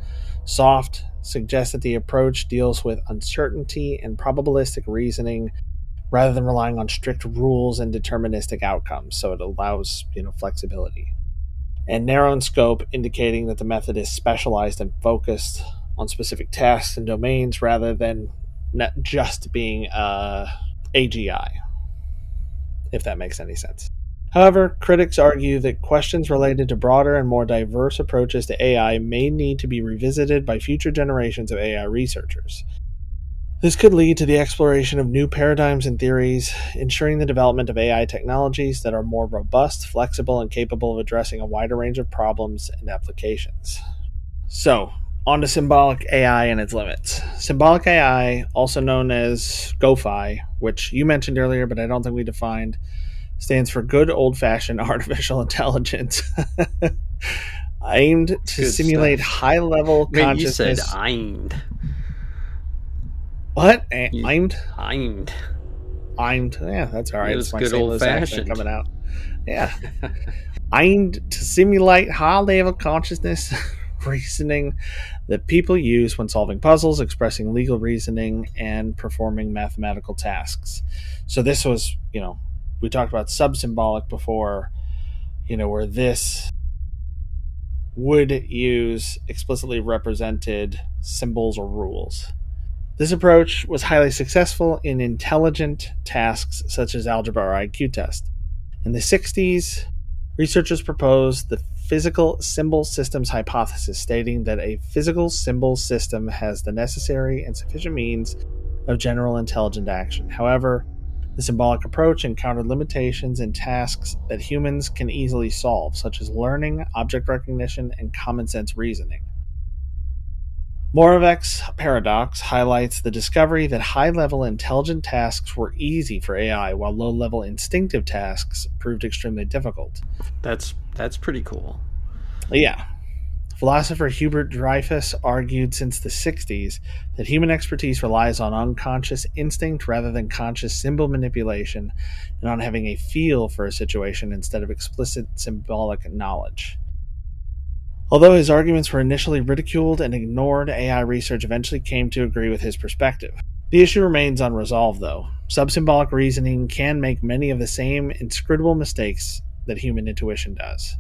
Soft suggests that the approach deals with uncertainty and probabilistic reasoning rather than relying on strict rules and deterministic outcomes. So it allows, you know, flexibility. And narrow in scope, indicating that the method is specialized and focused on specific tasks and domains rather than not just being uh, AGI, if that makes any sense. However, critics argue that questions related to broader and more diverse approaches to AI may need to be revisited by future generations of AI researchers. This could lead to the exploration of new paradigms and theories, ensuring the development of AI technologies that are more robust, flexible, and capable of addressing a wider range of problems and applications. So, on to symbolic AI and its limits. Symbolic AI, also known as GOFAI, which you mentioned earlier, but I don't think we defined, stands for Good Old Fashioned Artificial Intelligence. aimed to Good simulate high level consciousness. you said aimed. What? Aimed? Aimed. Aimed. Yeah, that's all right. It was good old fashioned coming out. Yeah. aimed to simulate high level consciousness reasoning that people use when solving puzzles, expressing legal reasoning, and performing mathematical tasks. So this was, you know, we talked about sub-symbolic before, you know, where this would use explicitly represented symbols or rules. This approach was highly successful in intelligent tasks such as algebra or IQ test. In the 60s, researchers proposed the physical symbol systems hypothesis, stating that a physical symbol system has the necessary and sufficient means of general intelligent action. However, the symbolic approach encountered limitations in tasks that humans can easily solve, such as learning, object recognition, and common sense reasoning. Moravec's paradox highlights the discovery that high level intelligent tasks were easy for AI, while low level instinctive tasks proved extremely difficult. That's that's pretty cool. Yeah. Philosopher Hubert Dreyfus argued since the 60s that human expertise relies on unconscious instinct rather than conscious symbol manipulation and on having a feel for a situation instead of explicit symbolic knowledge. Although his arguments were initially ridiculed and ignored, AI research eventually came to agree with his perspective. The issue remains unresolved, though. Subsymbolic reasoning can make many of the same inscrutable mistakes that human intuition does.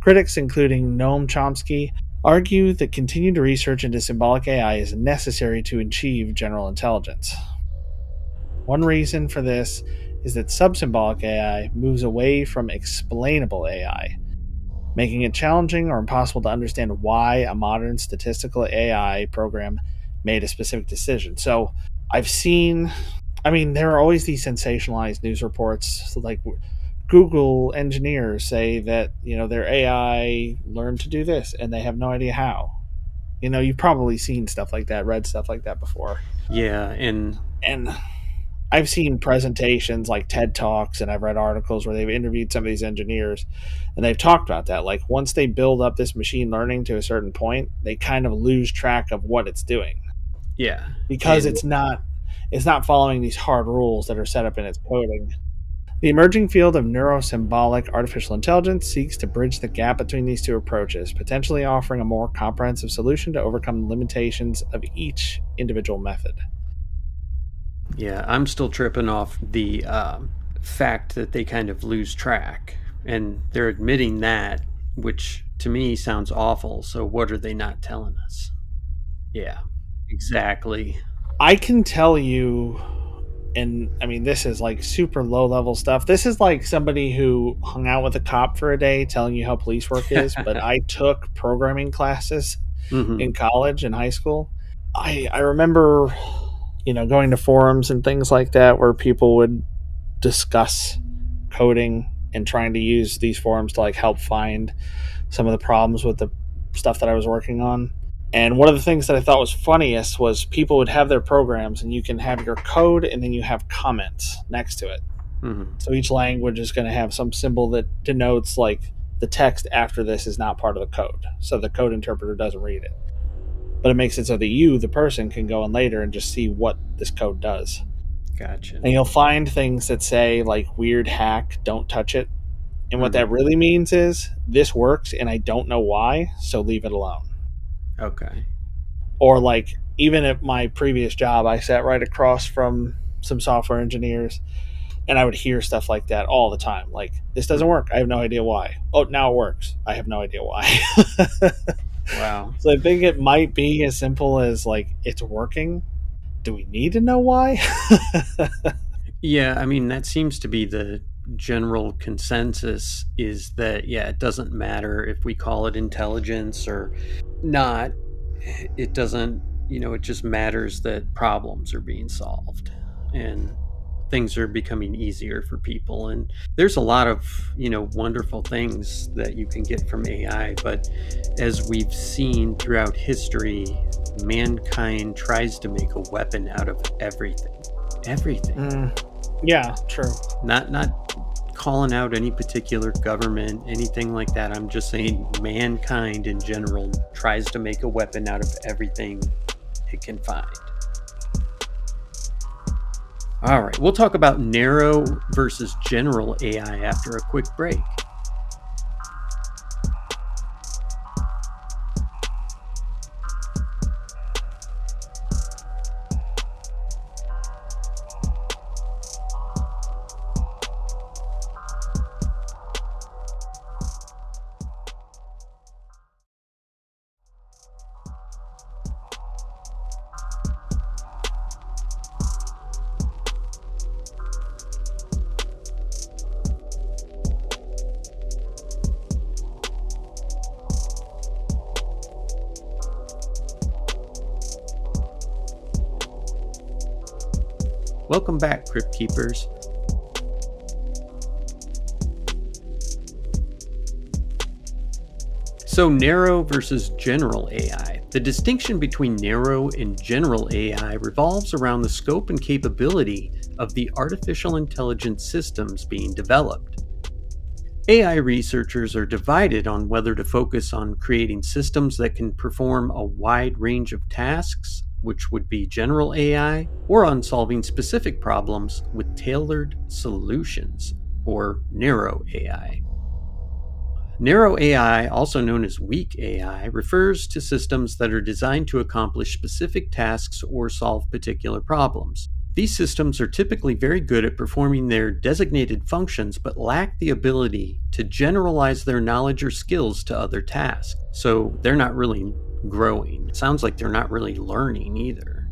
Critics, including Noam Chomsky, argue that continued research into symbolic AI is necessary to achieve general intelligence. One reason for this is that subsymbolic AI moves away from explainable AI, making it challenging or impossible to understand why a modern statistical AI program made a specific decision. So I've seen, I mean, there are always these sensationalized news reports like Google engineers say that, you know, their AI learned to do this and they have no idea how. You know, you've probably seen stuff like that, read stuff like that before. Yeah, and and I've seen presentations like TED Talks and I've read articles where they've interviewed some of these engineers and they've talked about that. Like once they build up this machine learning to a certain point, they kind of lose track of what it's doing. Yeah. Because and, it's not it's not following these hard rules that are set up in its coding. The emerging field of neurosymbolic artificial intelligence seeks to bridge the gap between these two approaches, potentially offering a more comprehensive solution to overcome the limitations of each individual method. Yeah, I'm still tripping off the uh, fact that they kind of lose track, and they're admitting that, which to me sounds awful. So, what are they not telling us? Yeah, exactly. I can tell you, and I mean, this is like super low level stuff. This is like somebody who hung out with a cop for a day telling you how police work is, but I took programming classes mm-hmm. in college and high school. I, I remember you know, going to forums and things like that where people would discuss coding and trying to use these forums to like help find some of the problems with the stuff that I was working on. And one of the things that I thought was funniest was people would have their programs and you can have your code and then you have comments next to it. Mm-hmm. So each language is going to have some symbol that denotes like the text after this is not part of the code. So the code interpreter doesn't read it but it makes it so that you, the person, can go in later and just see what this code does. Gotcha. And you'll find things that say like weird hack, don't touch it. And mm-hmm. what that really means is this works and I don't know why, so leave it alone. Okay. Or like even at my previous job, I sat right across from some software engineers and I would hear stuff like that all the time. Like, this doesn't work. I have no idea why. Oh, now it works. I have no idea why. Wow. So I think it might be as simple as like it's working. Do we need to know why? yeah, I mean that seems to be the general consensus is that yeah, it doesn't matter if we call it intelligence or not. It doesn't, you know, it just matters that problems are being solved. And things are becoming easier for people. And there's a lot of you know wonderful things that you can get from ai but as we've seen throughout history mankind tries to make a weapon out of everything. Everything. Mm, yeah true. Not not calling out any particular government anything like that. I'm just saying mankind in general tries to make a weapon out of everything it can find all right, we'll talk about narrow versus general AI after a quick break. So, narrow versus general AI. The distinction between narrow and general AI revolves around the scope and capability of the artificial intelligence systems being developed. AI researchers are divided on whether to focus on creating systems that can perform a wide range of tasks which would be general AI, or on solving specific problems with tailored solutions, or narrow AI. Narrow AI, also known as weak AI, refers to systems that are designed to accomplish specific tasks or solve particular problems. These systems are typically very good at performing their designated functions but lack the ability to generalize their knowledge or skills to other tasks. So they're not really growing. It sounds like they're not really learning either.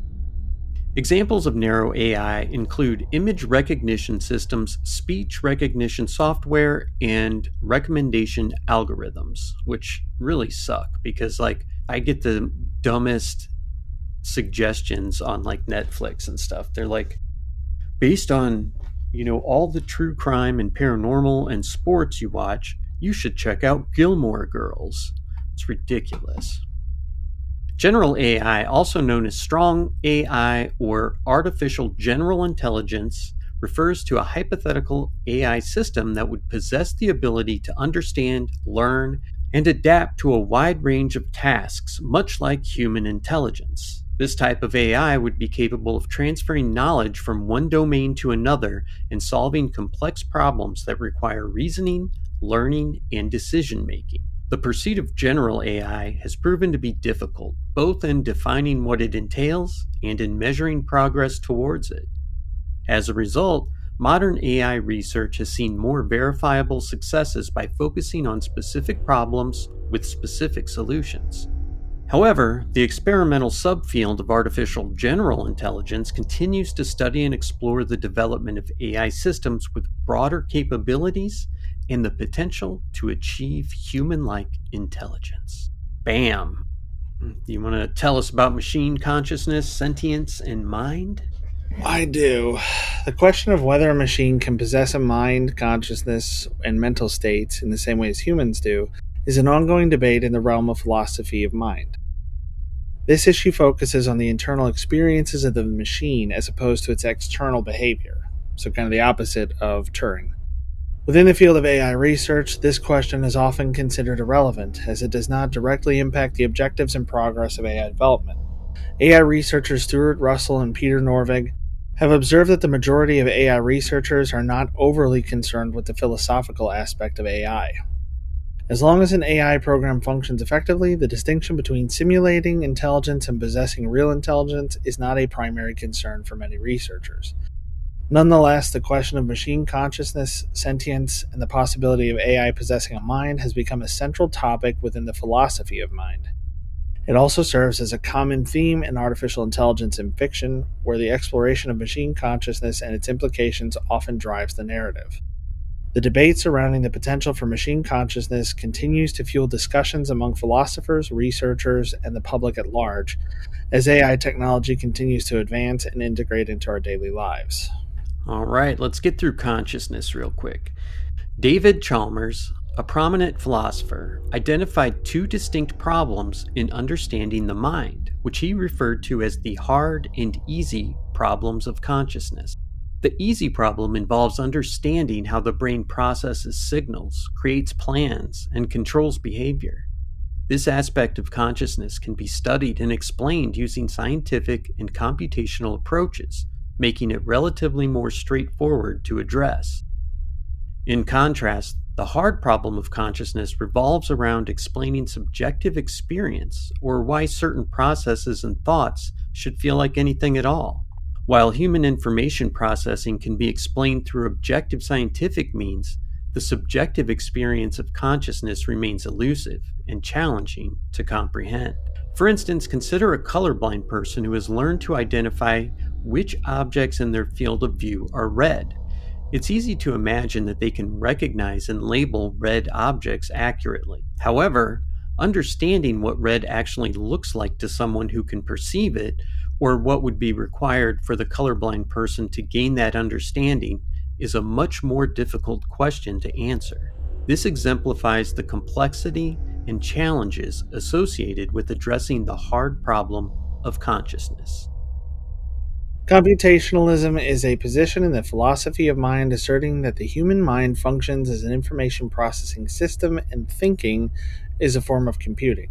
Examples of narrow AI include image recognition systems, speech recognition software, and recommendation algorithms, which really suck because, like, I get the dumbest suggestions on like Netflix and stuff. They're like based on, you know, all the true crime and paranormal and sports you watch, you should check out Gilmore Girls. It's ridiculous. General AI, also known as strong AI or artificial general intelligence, refers to a hypothetical AI system that would possess the ability to understand, learn, and adapt to a wide range of tasks, much like human intelligence. This type of AI would be capable of transferring knowledge from one domain to another and solving complex problems that require reasoning, learning, and decision making. The pursuit of general AI has proven to be difficult, both in defining what it entails and in measuring progress towards it. As a result, modern AI research has seen more verifiable successes by focusing on specific problems with specific solutions. However, the experimental subfield of artificial general intelligence continues to study and explore the development of AI systems with broader capabilities and the potential to achieve human like intelligence. Bam! You want to tell us about machine consciousness, sentience, and mind? I do. The question of whether a machine can possess a mind, consciousness, and mental states in the same way as humans do is an ongoing debate in the realm of philosophy of mind. This issue focuses on the internal experiences of the machine as opposed to its external behavior, so kind of the opposite of Turing. Within the field of AI research, this question is often considered irrelevant, as it does not directly impact the objectives and progress of AI development. AI researchers Stuart Russell and Peter Norvig have observed that the majority of AI researchers are not overly concerned with the philosophical aspect of AI. As long as an AI program functions effectively, the distinction between simulating intelligence and possessing real intelligence is not a primary concern for many researchers. Nonetheless, the question of machine consciousness, sentience, and the possibility of AI possessing a mind has become a central topic within the philosophy of mind. It also serves as a common theme in artificial intelligence in fiction, where the exploration of machine consciousness and its implications often drives the narrative. The debate surrounding the potential for machine consciousness continues to fuel discussions among philosophers, researchers, and the public at large as AI technology continues to advance and integrate into our daily lives. All right, let's get through consciousness real quick. David Chalmers, a prominent philosopher, identified two distinct problems in understanding the mind, which he referred to as the hard and easy problems of consciousness. The easy problem involves understanding how the brain processes signals, creates plans, and controls behavior. This aspect of consciousness can be studied and explained using scientific and computational approaches making it relatively more straightforward to address. In contrast, the hard problem of consciousness revolves around explaining subjective experience or why certain processes and thoughts should feel like anything at all. While human information processing can be explained through objective scientific means, the subjective experience of consciousness remains elusive and challenging to comprehend. For instance, consider a colorblind person who has learned to identify which objects in their field of view are red. It's easy to imagine that they can recognize and label red objects accurately. However, understanding what red actually looks like to someone who can perceive it, or what would be required for the colorblind person to gain that understanding, is a much more difficult question to answer. This exemplifies the complexity and challenges associated with addressing the hard problem of consciousness. Computationalism is a position in the philosophy of mind asserting that the human mind functions as an information processing system and thinking is a form of computing.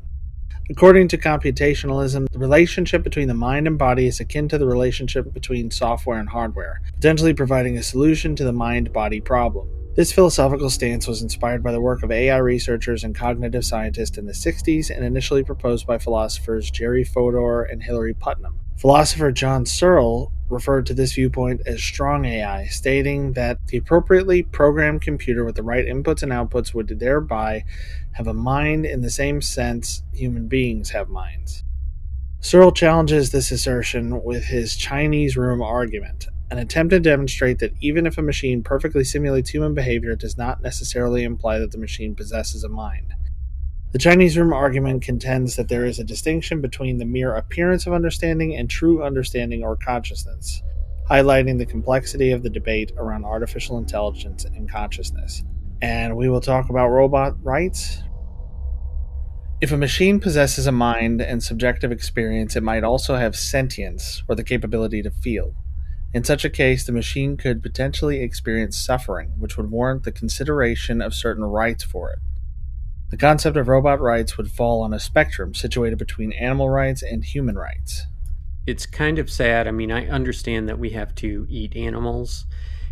According to computationalism, the relationship between the mind and body is akin to the relationship between software and hardware, potentially providing a solution to the mind body problem. This philosophical stance was inspired by the work of AI researchers and cognitive scientists in the 60s and initially proposed by philosophers Jerry Fodor and Hilary Putnam. Philosopher John Searle referred to this viewpoint as strong AI, stating that the appropriately programmed computer with the right inputs and outputs would thereby have a mind in the same sense human beings have minds. Searle challenges this assertion with his Chinese room argument, an attempt to demonstrate that even if a machine perfectly simulates human behavior, it does not necessarily imply that the machine possesses a mind. The Chinese room argument contends that there is a distinction between the mere appearance of understanding and true understanding or consciousness, highlighting the complexity of the debate around artificial intelligence and consciousness. And we will talk about robot rights. If a machine possesses a mind and subjective experience, it might also have sentience or the capability to feel. In such a case, the machine could potentially experience suffering, which would warrant the consideration of certain rights for it. The concept of robot rights would fall on a spectrum situated between animal rights and human rights. It's kind of sad. I mean, I understand that we have to eat animals,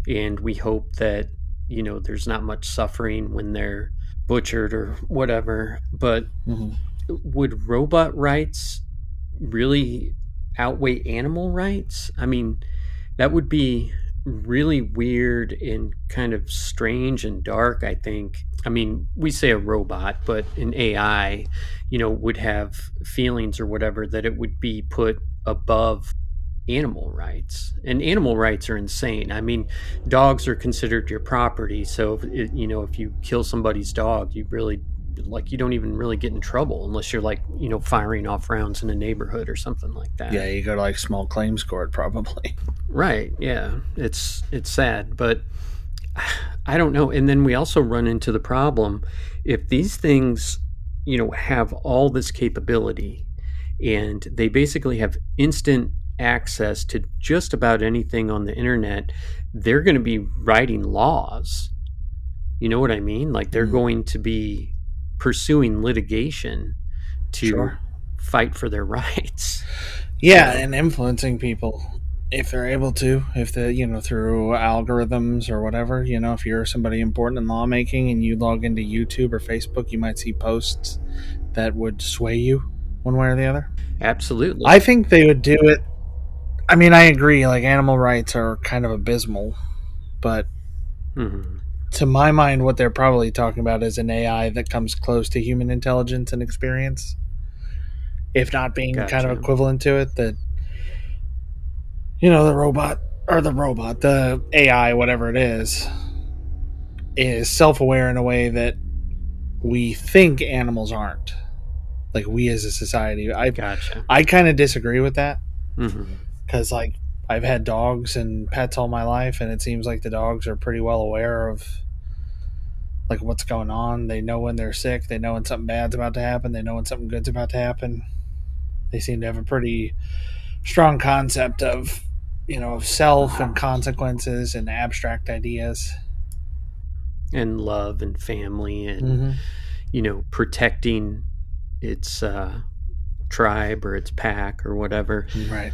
and we hope that, you know, there's not much suffering when they're butchered or whatever. But mm-hmm. would robot rights really outweigh animal rights? I mean, that would be really weird and kind of strange and dark, I think. I mean, we say a robot, but an AI, you know, would have feelings or whatever that it would be put above animal rights. And animal rights are insane. I mean, dogs are considered your property. So, if, you know, if you kill somebody's dog, you really like you don't even really get in trouble unless you're like you know firing off rounds in a neighborhood or something like that. Yeah, you go to like small claims court probably. Right. Yeah. It's it's sad, but I don't know. And then we also run into the problem if these things, you know, have all this capability and they basically have instant access to just about anything on the internet, they're going to be writing laws. You know what I mean? Like they're mm. going to be pursuing litigation to sure. fight for their rights. Yeah, and influencing people if they're able to, if the you know through algorithms or whatever, you know, if you're somebody important in lawmaking and you log into YouTube or Facebook, you might see posts that would sway you one way or the other. Absolutely. I think they would do it. I mean, I agree. Like animal rights are kind of abysmal, but mm-hmm. to my mind, what they're probably talking about is an AI that comes close to human intelligence and experience, if not being gotcha. kind of equivalent to it. That you know, the robot or the robot, the AI, whatever it is, is self aware in a way that we think animals aren't. Like we as a society. I gotcha. I kind of disagree with that. Because, mm-hmm. like, I've had dogs and pets all my life, and it seems like the dogs are pretty well aware of like what's going on. They know when they're sick. They know when something bad's about to happen. They know when something good's about to happen. They seem to have a pretty strong concept of you know, of self and consequences and abstract ideas. And love and family and, mm-hmm. you know, protecting its uh, tribe or its pack or whatever. Right.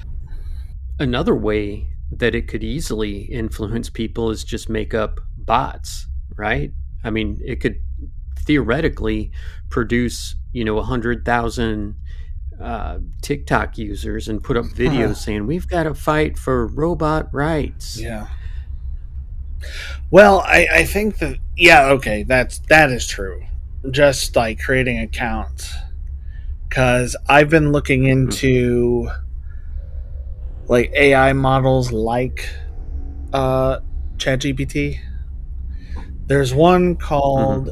Another way that it could easily influence people is just make up bots, right? I mean, it could theoretically produce, you know, a hundred thousand uh, TikTok users and put up videos huh. saying we've got to fight for robot rights. Yeah. Well, I, I think that yeah, okay, that's that is true. Just like creating accounts, because I've been looking mm-hmm. into mm-hmm. like AI models like uh, ChatGPT. There's one called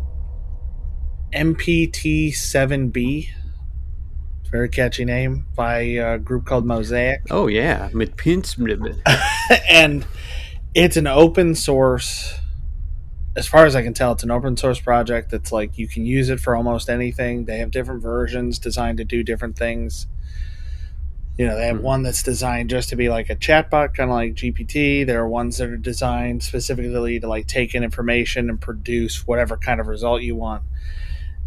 mm-hmm. MPT7B very catchy name by a group called Mosaic. Oh yeah, and it's an open source. As far as I can tell, it's an open source project that's like you can use it for almost anything. They have different versions designed to do different things. You know, they have mm-hmm. one that's designed just to be like a chatbot, kind of like GPT. There are ones that are designed specifically to like take in information and produce whatever kind of result you want.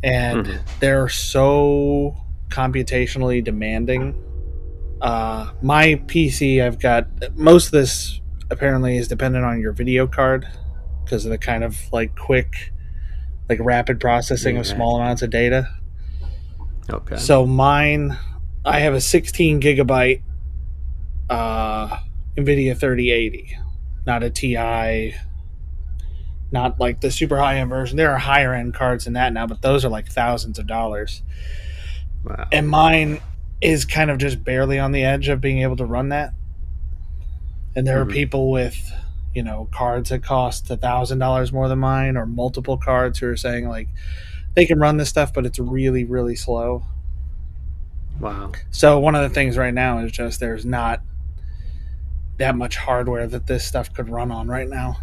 And mm-hmm. they're so computationally demanding. Uh, my PC, I've got most of this apparently is dependent on your video card because of the kind of like quick, like rapid processing of small amounts of data. Okay. So mine, I have a 16 gigabyte uh, NVIDIA 3080, not a TI, not like the super high end version. There are higher end cards than that now, but those are like thousands of dollars. Wow. And mine is kind of just barely on the edge of being able to run that. And there Mhm. are people with, you know, cards that cost a thousand dollars more than mine, or multiple cards who are saying like they can run this stuff, but it's really, really slow. Wow. So one of the things right now is just there's not that much hardware that this stuff could run on right now.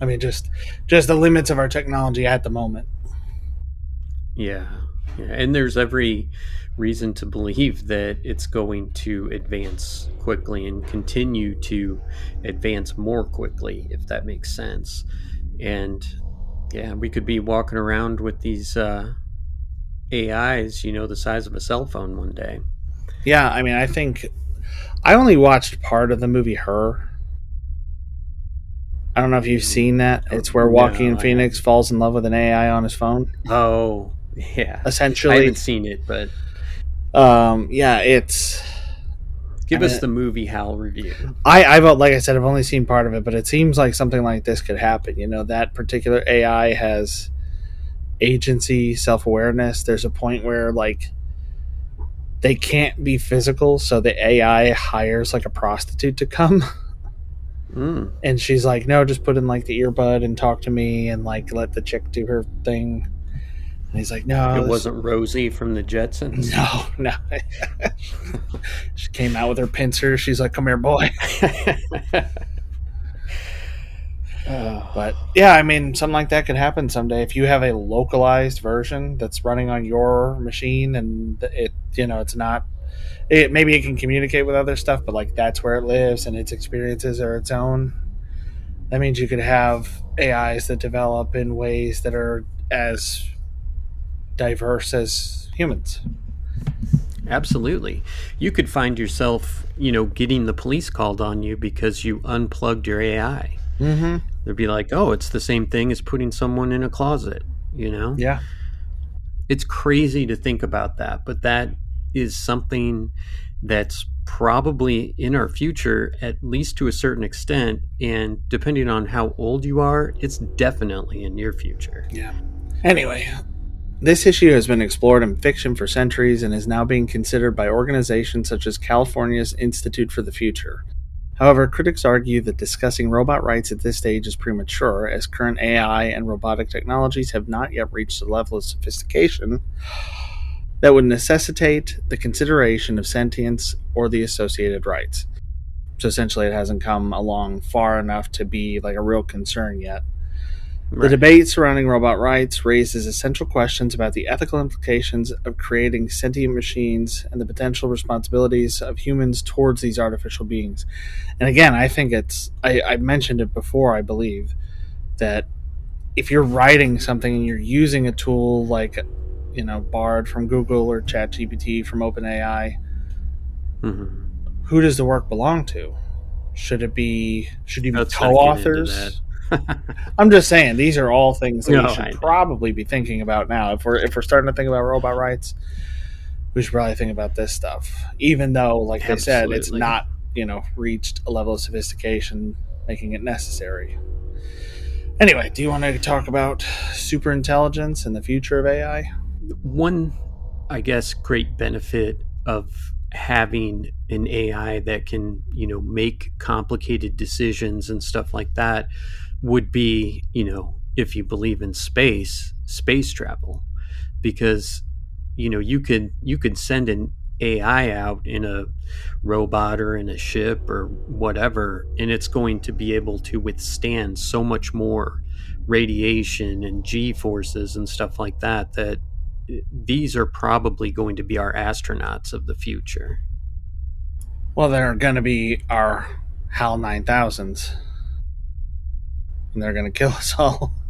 I mean, just just the limits of our technology at the moment. Yeah. And there's every reason to believe that it's going to advance quickly and continue to advance more quickly, if that makes sense. And yeah, we could be walking around with these uh, AIs, you know, the size of a cell phone one day. Yeah, I mean, I think I only watched part of the movie Her. I don't know if you've seen that. It's where No, Joaquin I Phoenix falls in love with an AI on his phone. Oh, yeah. Essentially. I haven't seen it, but um, yeah, it's. give I us the movie Hal review. I, I've like I said, I've only seen part of it, but it seems like something like this could happen. You know, that particular AI has agency, self awareness. There's a point where like they can't be physical, so the AI hires like a prostitute to come. Mm. and she's like, "No, just put in like the earbud and talk to me, and like let the chick do her thing." And he's like, "No, it this- wasn't Rosie from the Jetsons. No, no." she came out with her pincer. She's like, "Come here, boy." Oh, But yeah, I mean, something like that could happen someday if you have a localized version that's running on your machine, and it, you know, it's not. It maybe it can communicate with other stuff, but like that's where it lives, and its experiences are its own. That means you could have AIs that develop in ways that are as diverse as humans. Absolutely. You could find yourself, you know, getting the police called on you because you unplugged your AI. Mm-hmm. They'd be like, oh, it's the same thing as putting someone in a closet, you know? Yeah. It's crazy to think about that, but that is something that's probably in our future, at least to a certain extent. And depending on how old you are, it's definitely in your future. Yeah. Anyway, this issue has been explored in fiction for centuries and is now being considered by organizations such as California's Institute for the Future. However, critics argue that discussing robot rights at this stage is premature, as current AI and robotic technologies have not yet reached a level of sophistication that would necessitate the consideration of sentience or the associated rights. So essentially, it hasn't come along far enough to be like a real concern yet. The Right. debate surrounding robot rights raises essential questions about the ethical implications of creating sentient machines and the potential responsibilities of humans towards these artificial beings. And again, I think it's, I, I mentioned it before, I believe, that if you're writing something and you're using a tool like, you know, Bard from Google or ChatGPT from OpenAI, Mhm. who does the work belong to? Should it be, should you be co not get into authors? I'm just saying these are all things that No, we should probably be thinking about now. If we're if we're starting to think about robot rights, we should probably think about this stuff. Even though, like they said, it's not you know reached a level of sophistication making it necessary. Anyway, do you want to talk about super intelligence and the future of AI? one i guess great benefit of having an ai that can you know make complicated decisions and stuff like that would be you know if you believe in space space travel because you know you could you could send an ai out in a robot or in a ship or whatever and it's going to be able to withstand so much more radiation and g forces and stuff like that that these are probably going to be our astronauts of the future. Well, they're going to be our HAL 9000s. And they're going to kill us all.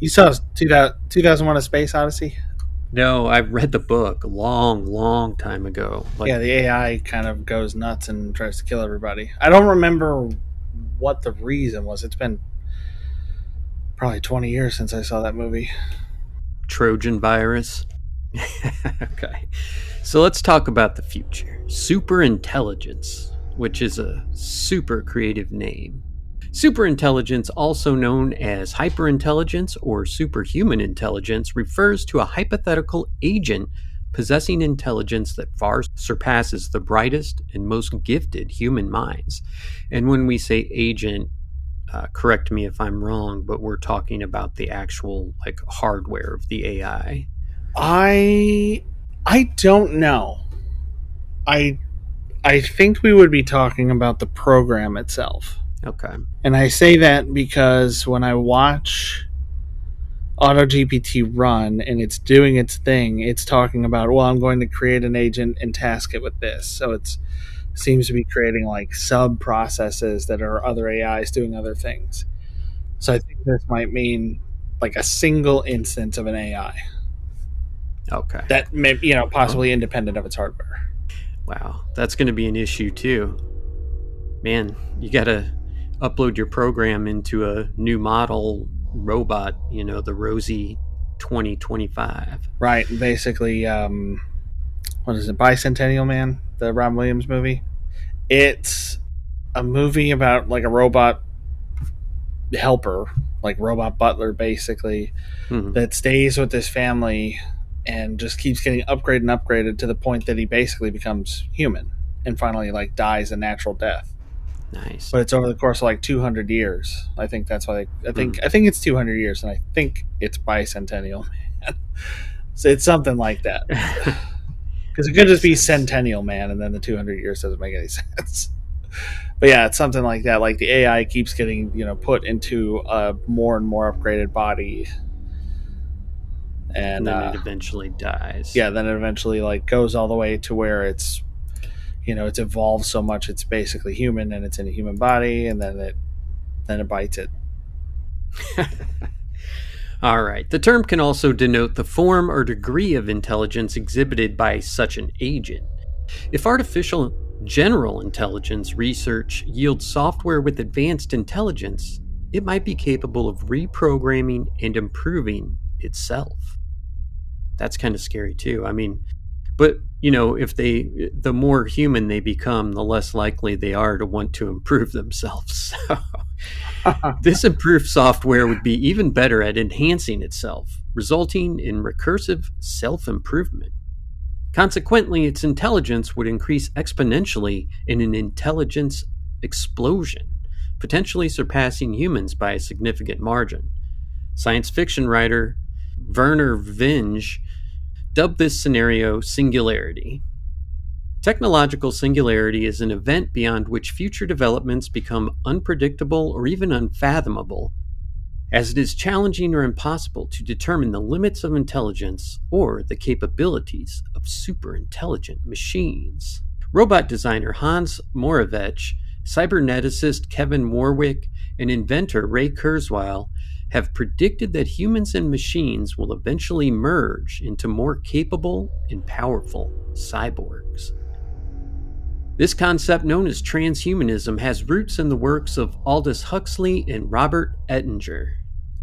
You saw 2000 2001 A Space Odyssey? No, I read the book a long, long time ago. Like, yeah, the AI kind of goes nuts and tries to kill everybody. I don't remember what the reason was. It's been probably 20 years since I saw that movie. Trojan virus. okay. So let's talk about the future. Super intelligence, which is a super creative name. Superintelligence, also known as hyperintelligence or superhuman intelligence, refers to a hypothetical agent possessing intelligence that far surpasses the brightest and most gifted human minds. And when we say agent, uh, correct me if I'm wrong, but we're talking about the actual like hardware of the AI. I I don't know. I I think we would be talking about the program itself. Okay. And I say that because when I watch AutoGPT run and it's doing its thing, it's talking about, well, I'm going to create an agent and task it with this. So it's seems to be creating like sub processes that are other AIs doing other things. So I think this might mean like a single instance of an AI. Okay. That may you know possibly independent of its hardware. Wow, that's going to be an issue too. Man, you got to upload your program into a new model robot, you know, the Rosie 2025. Right, basically um what is it? Bicentennial Man, the Rob Williams movie. It's a movie about like a robot helper, like robot butler basically, Mhm. that stays with this family and just keeps getting upgraded and upgraded to the point that he basically becomes human and finally like dies a natural death. Nice. But it's over the course of like 200 years. I think that's why they, I think I think it's 200 years and I think it's bicentennial man. so it's something like that. Because it could just be Centennial Man, and then the 200 years doesn't make any sense. But yeah, it's something like that. Like the AI keeps getting you know put into a more and more upgraded body, and and, then uh, it eventually dies. yeah, then it eventually like goes all the way to where it's you know it's evolved so much it's basically human and it's in a human body, and then it then it bites it. All right. The term can also denote the form or degree of intelligence exhibited by such an agent. If artificial general intelligence research yields software with advanced intelligence, it might be capable of reprogramming and improving itself. That's kind of scary too. I mean, but you know, if they the more human they become, the less likely they are to want to improve themselves. So this improved software would be even better at enhancing itself, resulting in recursive self improvement. Consequently, its intelligence would increase exponentially in an intelligence explosion, potentially surpassing humans by a significant margin. Science fiction writer Vernor Vinge dubbed this scenario singularity. Technological singularity is an event beyond which future developments become unpredictable or even unfathomable, as it is challenging or impossible to determine the limits of intelligence or the capabilities of superintelligent machines. Robot designer Hans Moravec, cyberneticist Kevin Warwick, and inventor Ray Kurzweil have predicted that humans and machines will eventually merge into more capable and powerful cyborgs. This concept, known as transhumanism, has roots in the works of Aldous Huxley and Robert Ettinger.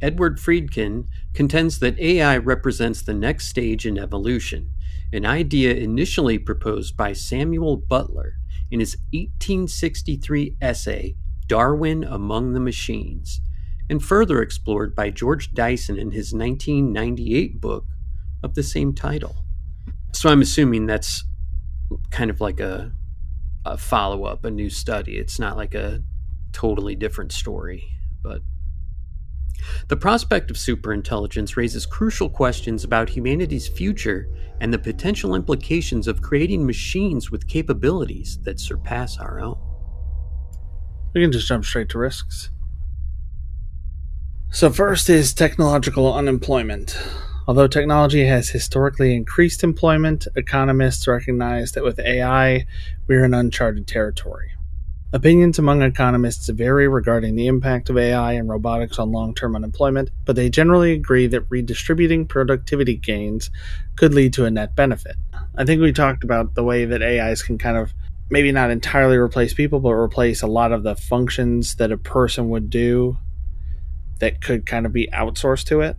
Edward Fredkin contends that AI represents the next stage in evolution, an idea initially proposed by Samuel Butler in his 1863 essay, Darwin Among the Machines, and further explored by George Dyson in his 1998 book of the same title. So I'm assuming that's kind of like a a follow up, a new study. It's not like a totally different story, but the prospect of superintelligence raises crucial questions about humanity's future and the potential implications of creating machines with capabilities that surpass our own. We can just jump straight to risks. So, first is technological unemployment. Although technology has historically increased employment, economists recognize that with AI, we're in uncharted territory. Opinions among economists vary regarding the impact of AI and robotics on long term unemployment, but they generally agree that redistributing productivity gains could lead to a net benefit. I think we talked about the way that AIs can kind of maybe not entirely replace people, but replace a lot of the functions that a person would do that could kind of be outsourced to it.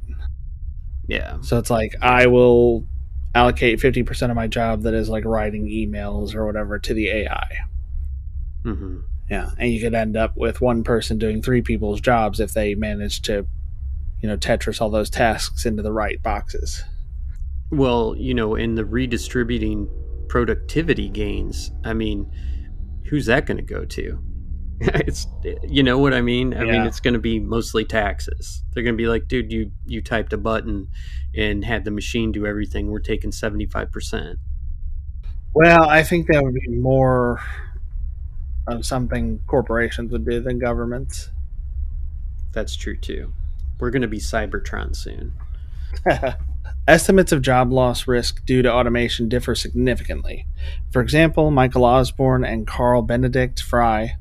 Yeah. So it's like I will allocate 50% of my job that is like writing emails or whatever to the AI. hmm Yeah, and you could end up with one person doing three people's jobs if they manage to, you know, Tetris all those tasks into the right boxes. Well, you know, in the redistributing productivity gains, I mean, who's that going to go to? it's you know what I mean. I yeah. mean, it's going to be mostly taxes. They're going to be like, dude, you you typed a button and had the machine do everything. We're taking seventy five percent. Well, I think that would be more of something corporations would do than governments. That's true too. We're going to be Cybertron soon. Estimates of job loss risk due to automation differ significantly. For example, Michael Osborne and Carl Benedikt Frey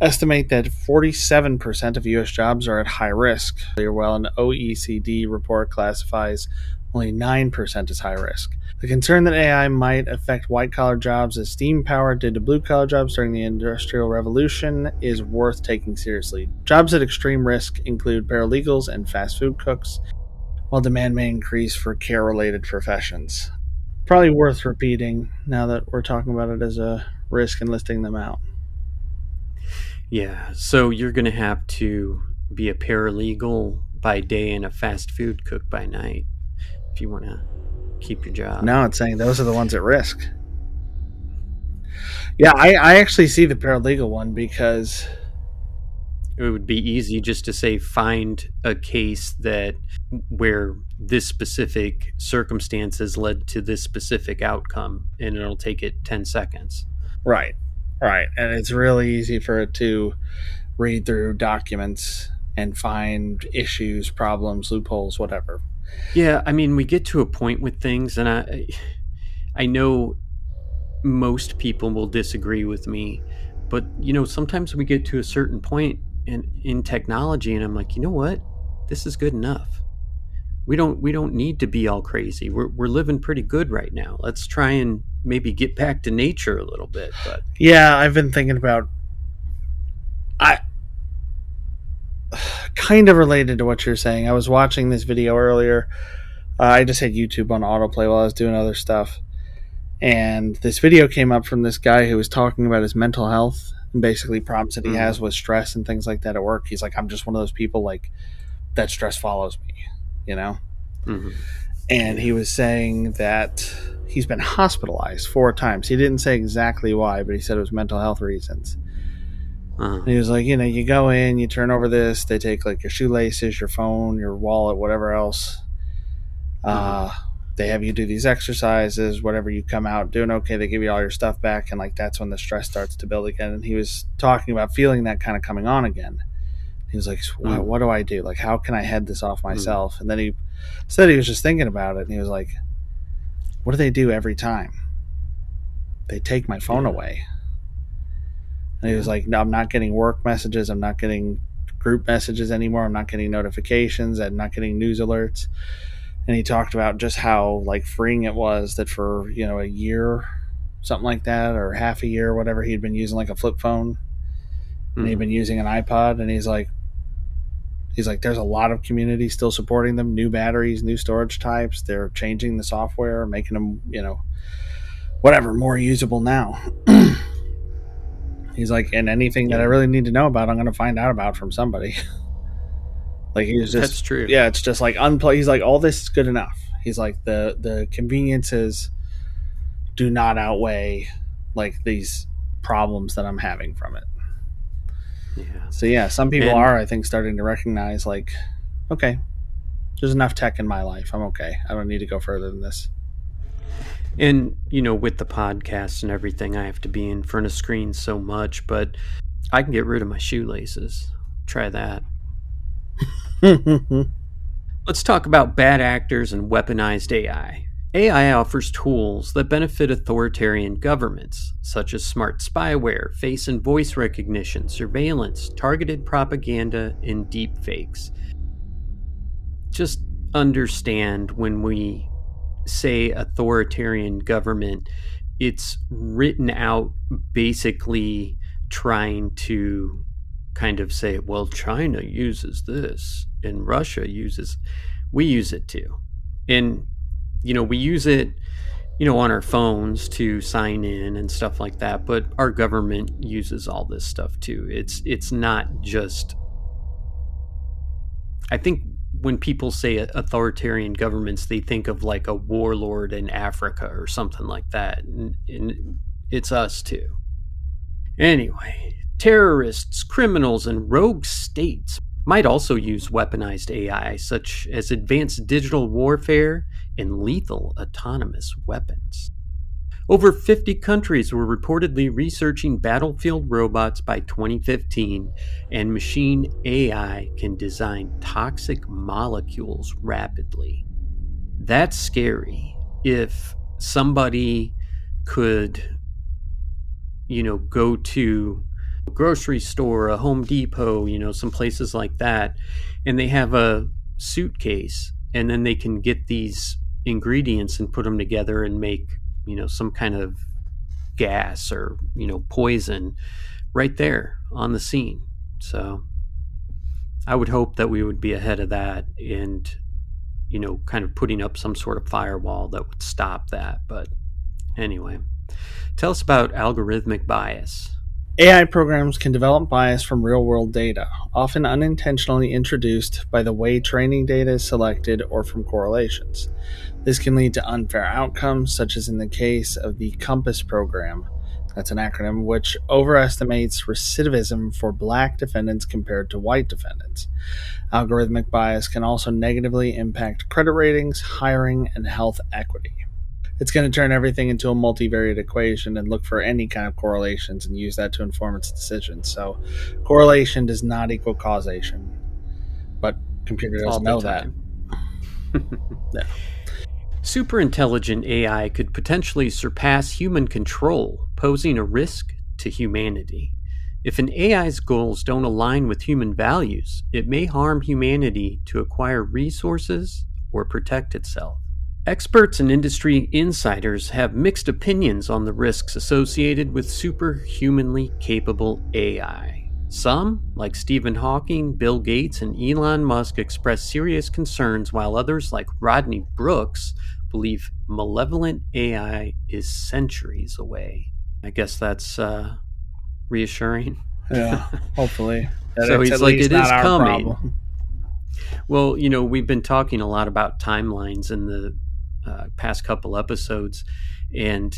estimate that 47% of U.S. jobs are at high risk, while an OECD report classifies only 9% as high risk. The concern that AI might affect white collar jobs as steam power did to blue collar jobs during the Industrial Revolution is worth taking seriously. Jobs at extreme risk include paralegals and fast food cooks, while demand may increase for care related professions. Probably worth repeating now that we're talking about it as a risk and listing them out. Yeah, so you're going to have to be a paralegal by day and a fast food cook by night if you want to keep your job. No, it's saying those are the ones at risk. Yeah, I, I actually see the paralegal one because it would be easy just to say find a case that where this specific circumstance has led to this specific outcome and it'll take it 10 seconds right right and it's really easy for it to read through documents and find issues problems loopholes whatever. Yeah i mean we get to a point with things and i i know most people will disagree with me but you know sometimes we get to a certain point in in technology and i'm like you know what? This is good enough. We don't we don't need to be all crazy. We're, we're living pretty good right now. Let's try and maybe get back to nature a little bit but yeah i've been thinking about i kind of related to what you're saying i was watching this video earlier uh, i just had youtube on autoplay while i was doing other stuff and this video came up from this guy who was talking about his mental health and basically problems that he mm-hmm. has with stress and things like that at work. He's like, I'm just one of those people like that stress follows me, you know? Mm-hmm. And he was saying that he's been hospitalized four times. He didn't say exactly why, but he said it was mental health reasons. Uh-huh. he was like, you know, you go in, you turn over this, they take like your shoelaces, your phone, your wallet, whatever else. Uh, uh they have you do these exercises, whatever you come out doing okay, they give you all your stuff back, and like that's when the stress starts to build again. And he was talking about feeling that kind of coming on again. He was like, what, mm. what do I do? Like, how can I head this off mm. myself? And then he said he was just thinking about it, and he was like, what do they do every time? They take my phone yeah. away. And he was like, no, I'm not getting work messages. I'm not getting group messages anymore. I'm not getting notifications. I'm not getting news alerts and he talked about just how like freeing it was that for you know a year something like that or half a year whatever he'd been using like a flip phone mm-hmm. and he'd been using an ipod and he's like he's like there's a lot of community still supporting them new batteries new storage types they're changing the software making them you know whatever more usable now he's like and anything yeah. that i really need to know about i'm going to find out about from somebody Like he's just that's true. Yeah, it's just like unplug. He's like all this is good enough. He's like the the conveniences do not outweigh like these problems that I'm having from it. Yeah. So yeah, some people and, are I think starting to recognize like, okay, there's enough tech in my life. I'm okay. I don't need to go further than this. And you know, with the podcast and everything, I have to be in front of screens so much, but I can get rid of my shoelaces. Try that. Let's talk about bad actors and weaponized AI. AI offers tools that benefit authoritarian governments, such as smart spyware, face and voice recognition, surveillance, targeted propaganda, and deepfakes. Just understand when we say authoritarian government, it's written out basically trying to kind of say, well, China uses this and Russia uses, we use it too. And, you know, we use it, you know, on our phones to sign in and stuff like that, but our government uses all this stuff too. It's, it's not just, I think when people say authoritarian governments, they think of like a warlord in Africa or something like that. And, and it's us too. Anyway, terrorists, criminals, and rogue states might also use weaponized AI, such as advanced digital warfare and lethal autonomous weapons. Over 50 countries were reportedly researching battlefield robots by 2015, and machine AI can design toxic molecules rapidly. That's scary. If somebody could, you know, go to a grocery store, a Home Depot, you know, some places like that, and they have a suitcase, and then they can get these ingredients and put them together and make you know some kind of gas or you know poison right there on the scene. So i would hope that we would be ahead of that and you know kind of putting up some sort of firewall that would stop that but anyway. Tell us about algorithmic bias AI programs can develop bias from real world data, often unintentionally introduced by the way training data is selected or from correlations. This can lead to unfair outcomes, such as in the case of the COMPAS program. That's an acronym which overestimates recidivism for black defendants compared to white defendants. Algorithmic bias can also negatively impact credit ratings, hiring, and health equity it's going to turn everything into a multivariate equation and look for any kind of correlations and use that to inform its decisions. So, correlation does not equal causation, but computer doesn't know that. yeah. Super intelligent AI could potentially surpass human control, posing a risk to humanity. If an AI's goals don't align with human values, it may harm humanity to acquire resources or protect itself. Experts and industry insiders have mixed opinions on the risks associated with superhumanly capable AI. Some, like Stephen Hawking, Bill Gates, and Elon Musk, express serious concerns, while others, like Rodney Brooks, believe malevolent AI is centuries away. I guess that's uh, reassuring. Yeah, hopefully. so he's like, it is coming. Problem. Well, you know, we've been talking a lot about timelines and the uh, past couple episodes, and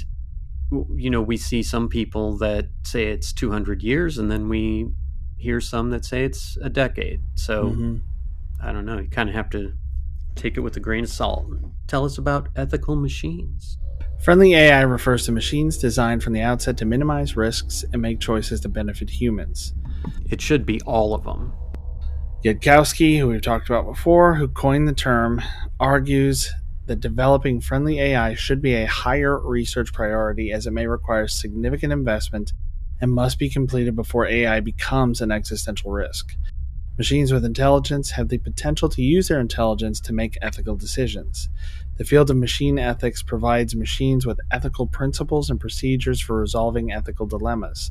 you know we see some people that say it's 200 years, and then we hear some that say it's a decade. So mm-hmm. I don't know. You kind of have to take it with a grain of salt. Tell us about ethical machines. Friendly AI refers to machines designed from the outset to minimize risks and make choices to benefit humans. It should be all of them. Yudkowsky, who we've talked about before, who coined the term, argues that developing friendly AI should be a higher research priority as it may require significant investment and must be completed before AI becomes an existential risk. Machines with intelligence have the potential to use their intelligence to make ethical decisions. The field of machine ethics provides machines with ethical principles and procedures for resolving ethical dilemmas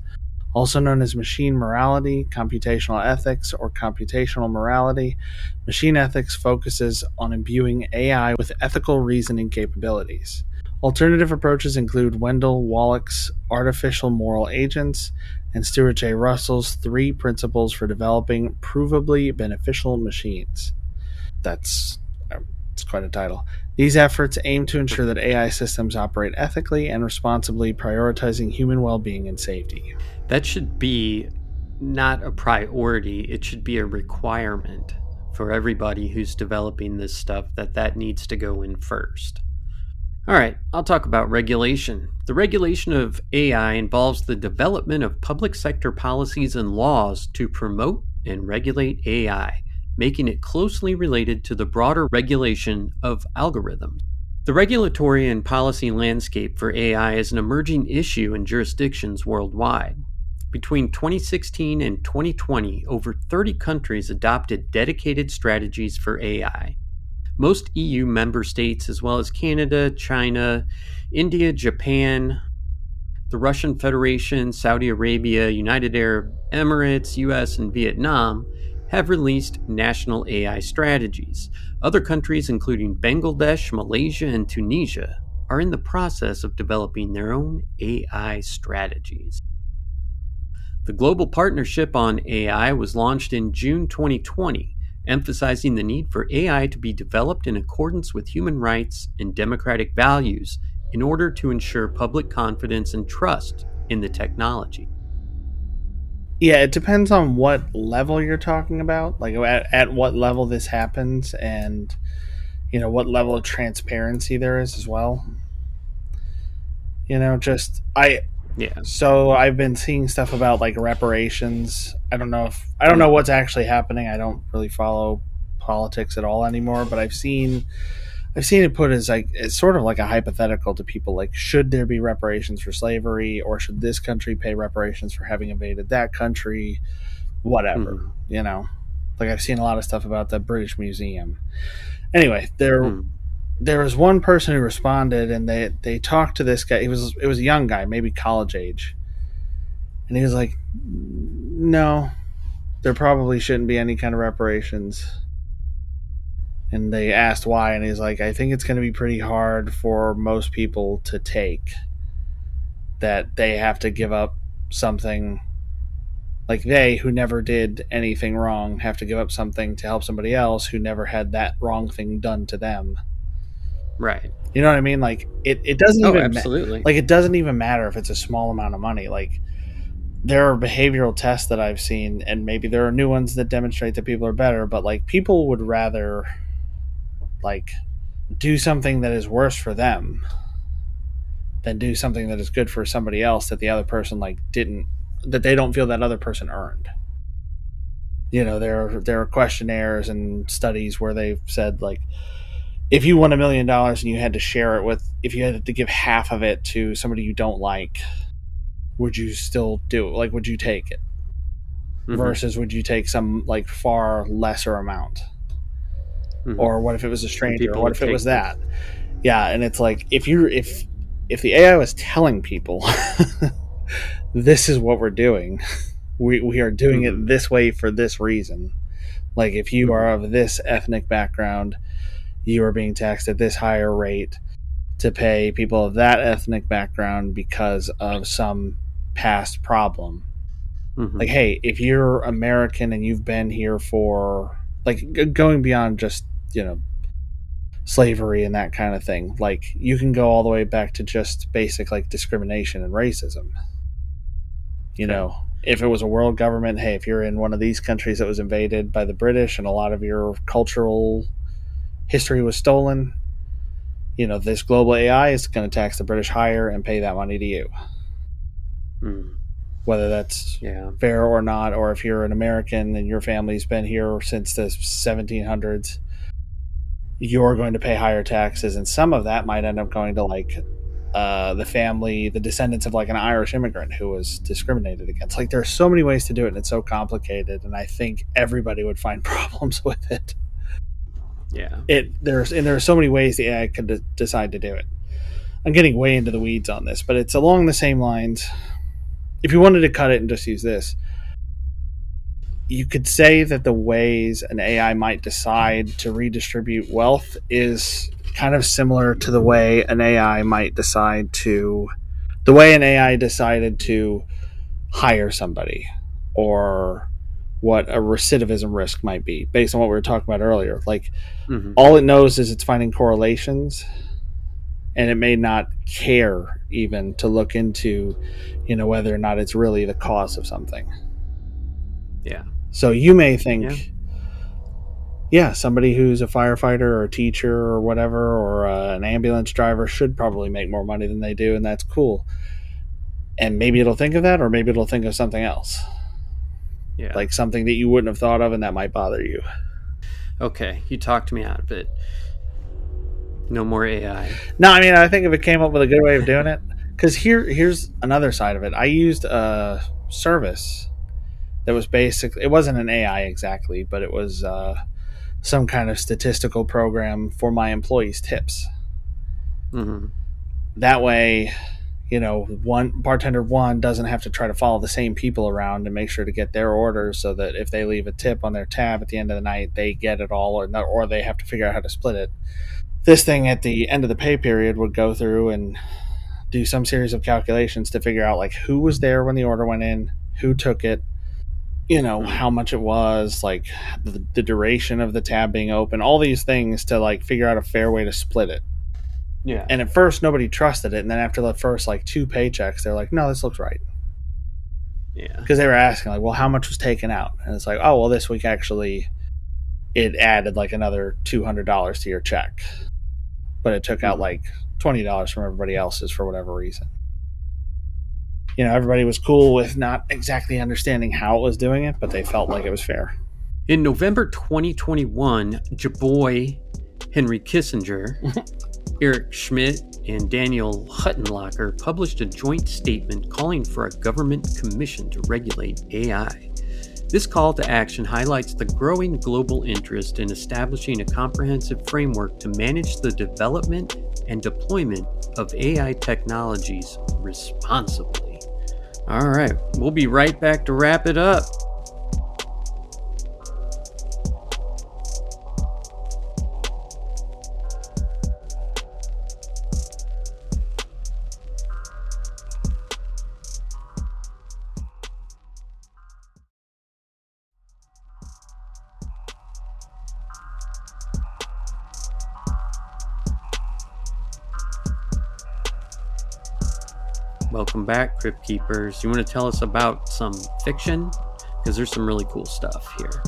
also known as machine morality, computational ethics, or computational morality. Machine ethics focuses on imbuing AI with ethical reasoning capabilities. Alternative approaches include Wendell Wallach's artificial moral agents and Stuart J. Russell's three principles for developing provably beneficial machines. That's uh, it's quite a title. These efforts aim to ensure that AI systems operate ethically and responsibly, prioritizing human well being and safety. That should be not a priority, it should be a requirement for everybody who's developing this stuff that that needs to go in first. All right, I'll talk about regulation. The regulation of AI involves the development of public sector policies and laws to promote and regulate AI making it closely related to the broader regulation of algorithms. The regulatory and policy landscape for AI is an emerging issue in jurisdictions worldwide. Between 2016 and 2020, over 30 countries adopted dedicated strategies for AI. Most EU member states, as well as Canada, China, India, Japan, the Russian Federation, Saudi Arabia, United Arab Emirates, US, and Vietnam, have released national AI strategies. Other countries, including Bangladesh, Malaysia, and Tunisia, are in the process of developing their own AI strategies. The Global Partnership on AI was launched in June 2020 emphasizing the need for AI to be developed in accordance with human rights and democratic values in order to ensure public confidence and trust in the technology. Yeah, it depends on what level you're talking about, like at, at what level this happens, and you know what level of transparency there is as well. You know, just I Yeah. so I've been seeing stuff about like reparations. I don't know if I don't know what's actually happening. I don't really follow politics at all anymore, but I've seen I've seen it put as like it's sort of like a hypothetical to people like should there be reparations for slavery or should this country pay reparations for having invaded that country whatever Mhm. you know like I've seen a lot of stuff about the British Museum anyway there Mm. There was one person who responded and they they talked to this guy. He was it was a young guy maybe college age. And he was like no there probably shouldn't be any kind of reparations. And they asked why and he's like i think it's going to be pretty hard for most people to take that they have to give up something. Like they who never did anything wrong have to give up something to help somebody else who never had that wrong thing done to them Right. you know what i mean like it, it doesn't Oh, even ma- absolutely. like it doesn't even matter if it's a small amount of money like there are behavioral tests that i've seen and maybe there are new ones that demonstrate that people are better but like people would rather like do something that is worse for them than do something that is good for somebody else that the other person like didn't that they don't feel that other person earned you know there are there are questionnaires and studies where they've said like if you won a million dollars and you had to share it with if you had to give half of it to somebody you don't like would you still do it like would you take it? Mhm. versus would you take some like far lesser amount? Mhm. or what if it was a stranger? what if it was that? Yeah and it's like if you're if if the ai was telling people this is what we're doing. We, we are doing Mhm. it this way for this reason. Like if you are of this ethnic background you are being taxed at this higher rate to pay people of that ethnic background because of some past problem Mhm. like hey if you're american and you've been here for like going beyond just you know slavery and that kind of thing like you can go all the way back to just basic like discrimination and racism you Okay. know if it was a world government hey if you're in one of these countries that was invaded by the british and a lot of your cultural history was stolen you know this global ai is going to tax the british higher and pay that money to you Mm. whether that's Yeah. fair or not, or if you're an American and your family's been here since the 1700s, you're going to pay higher taxes, and some of that might end up going to like uh, the family, the descendants of like an Irish immigrant who was discriminated against. Like there are so many ways to do it, and it's so complicated, and I think everybody would find problems with it. Yeah. It there's and there are so many ways the AI could de- decide to do it. I'm getting way into the weeds on this, but it's along the same lines. If you wanted to cut it and just use this, you could say that the ways an AI might decide to redistribute wealth is kind of similar to the way an AI might decide to the way an AI decided to hire somebody or what a recidivism risk might be based on what we were talking about earlier. Like Mhm. all it knows is it's finding correlations and it may not care even to look into you know whether or not it's really the cause of something Yeah. so you may think Yeah. yeah, somebody who's a firefighter or a teacher or whatever or uh, an ambulance driver should probably make more money than they do and that's cool and maybe it'll think of that or maybe it'll think of something else Yeah. like something that you wouldn't have thought of and that might bother you okay, you talked me out of it. No more AI. No, I mean, I think if it came up with a good way of doing it, because here, here's another side of it. I used a service that was basically, it wasn't an AI exactly, but it was uh, some kind of statistical program for my employees' tips. hmm That way, you know, one bartender one doesn't have to try to follow the same people around and make sure to get their orders, so that if they leave a tip on their tab at the end of the night, they get it all, or not, or they have to figure out how to split it. This thing at the end of the pay period would go through and do some series of calculations to figure out like who was there when the order went in, who took it, you know mm-hmm. how much it was like the, the duration of the tab being open all these things to like figure out a fair way to split it Yeah. and at first nobody trusted it and then after the first like two paychecks they're like no this looks right yeah. because they were asking like well how much was taken out and it's like oh well this week actually it added like another $200 to your check but it took out Mhm. like $20 from everybody else's for whatever reason you know everybody was cool with not exactly understanding how it was doing it but they felt like it was fair In November 2021, Jaboy, Henry Kissinger, Eric Schmidt, and Daniel Huttenlocher published a joint statement calling for a government commission to regulate AI. This call to action highlights the growing global interest in establishing a comprehensive framework to manage the development and deployment of AI technologies responsibly. All right, we'll be right back to wrap it up. Welcome back, Crypt Keepers. You want to tell us about some fiction? Because there's some really cool stuff here.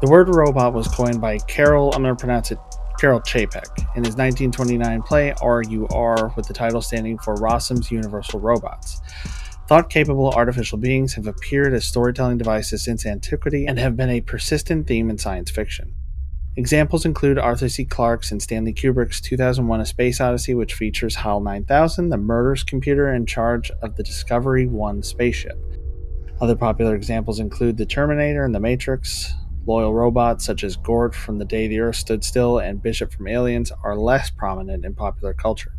The word robot was coined by Carol, I'm going to pronounce it Carol Chapek, in his 1929 play RUR, with the title standing for Rossum's Universal Robots. Thought capable artificial beings have appeared as storytelling devices since antiquity and have been a persistent theme in science fiction. Examples include Arthur C. Clarke's and Stanley Kubrick's 2001 A Space Odyssey, which features HAL 9000, the murderous computer in charge of the Discovery 1 spaceship. Other popular examples include The Terminator and The Matrix. Loyal robots such as Gort from The Day the Earth Stood Still and Bishop from Aliens are less prominent in popular culture.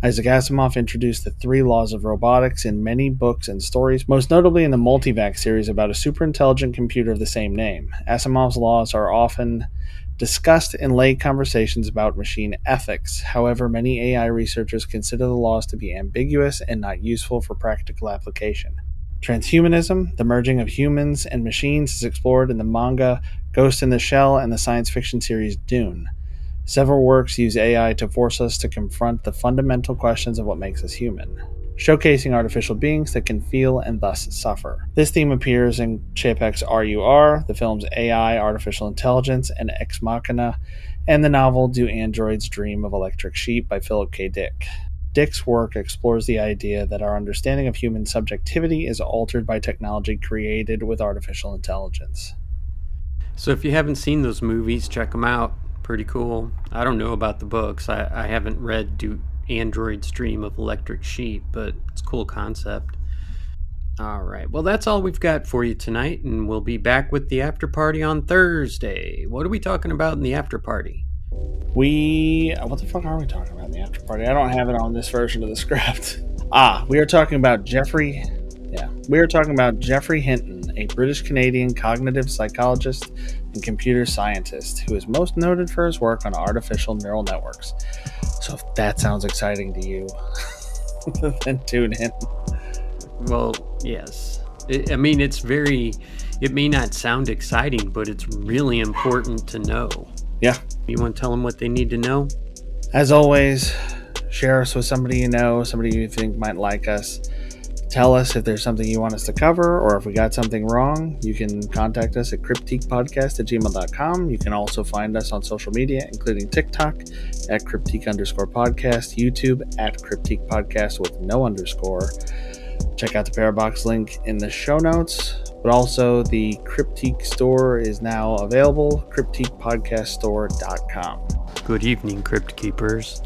Isaac Asimov introduced the three laws of robotics in many books and stories, most notably in the Multivac series about a superintelligent computer of the same name. Asimov's laws are often discussed in lay conversations about machine ethics. However, many AI researchers consider the laws to be ambiguous and not useful for practical application. Transhumanism, the merging of humans and machines, is explored in the manga Ghost in the Shell and the science fiction series Dune. Several works use AI to force us to confront the fundamental questions of what makes us human, showcasing artificial beings that can feel and thus suffer. This theme appears in Chapek's RUR, the film's AI, Artificial Intelligence, and Ex Machina, and the novel Do Androids Dream of Electric Sheep by Philip K. Dick. Dick's work explores the idea that our understanding of human subjectivity is altered by technology created with artificial intelligence. So if you haven't seen those movies, check them out. Pretty cool. I don't know about the books. I, I haven't read Do Android's Dream of Electric Sheep, but it's a cool concept. All right. Well, that's all we've got for you tonight, and we'll be back with the after party on Thursday. What are we talking about in the after party? We what the fuck are we talking about in the after party? I don't have it on this version of the script. Ah, we are talking about Geoffrey. Yeah, we are talking about Geoffrey Hinton, a British Canadian cognitive psychologist and computer scientist who is most noted for his work on artificial neural networks. So if that sounds exciting to you, then tune in. Well, yes. It, I mean, it's very. It may not sound exciting, but it's really important to know. Yeah. You want to tell them what they need to know? As always, share us with somebody you know, somebody you think might like us. Tell us if there's something you want us to cover or if we got something wrong. You can contact us at cryptiquepodcast at gmail.com. You can also find us on social media, including TikTok at cryptique underscore podcast, YouTube at cryptique podcast with no underscore. Check out the Parabox link in the show notes. But also, the Cryptique store is now available, cryptiquepodcaststore.com. Good evening, Crypt Keepers.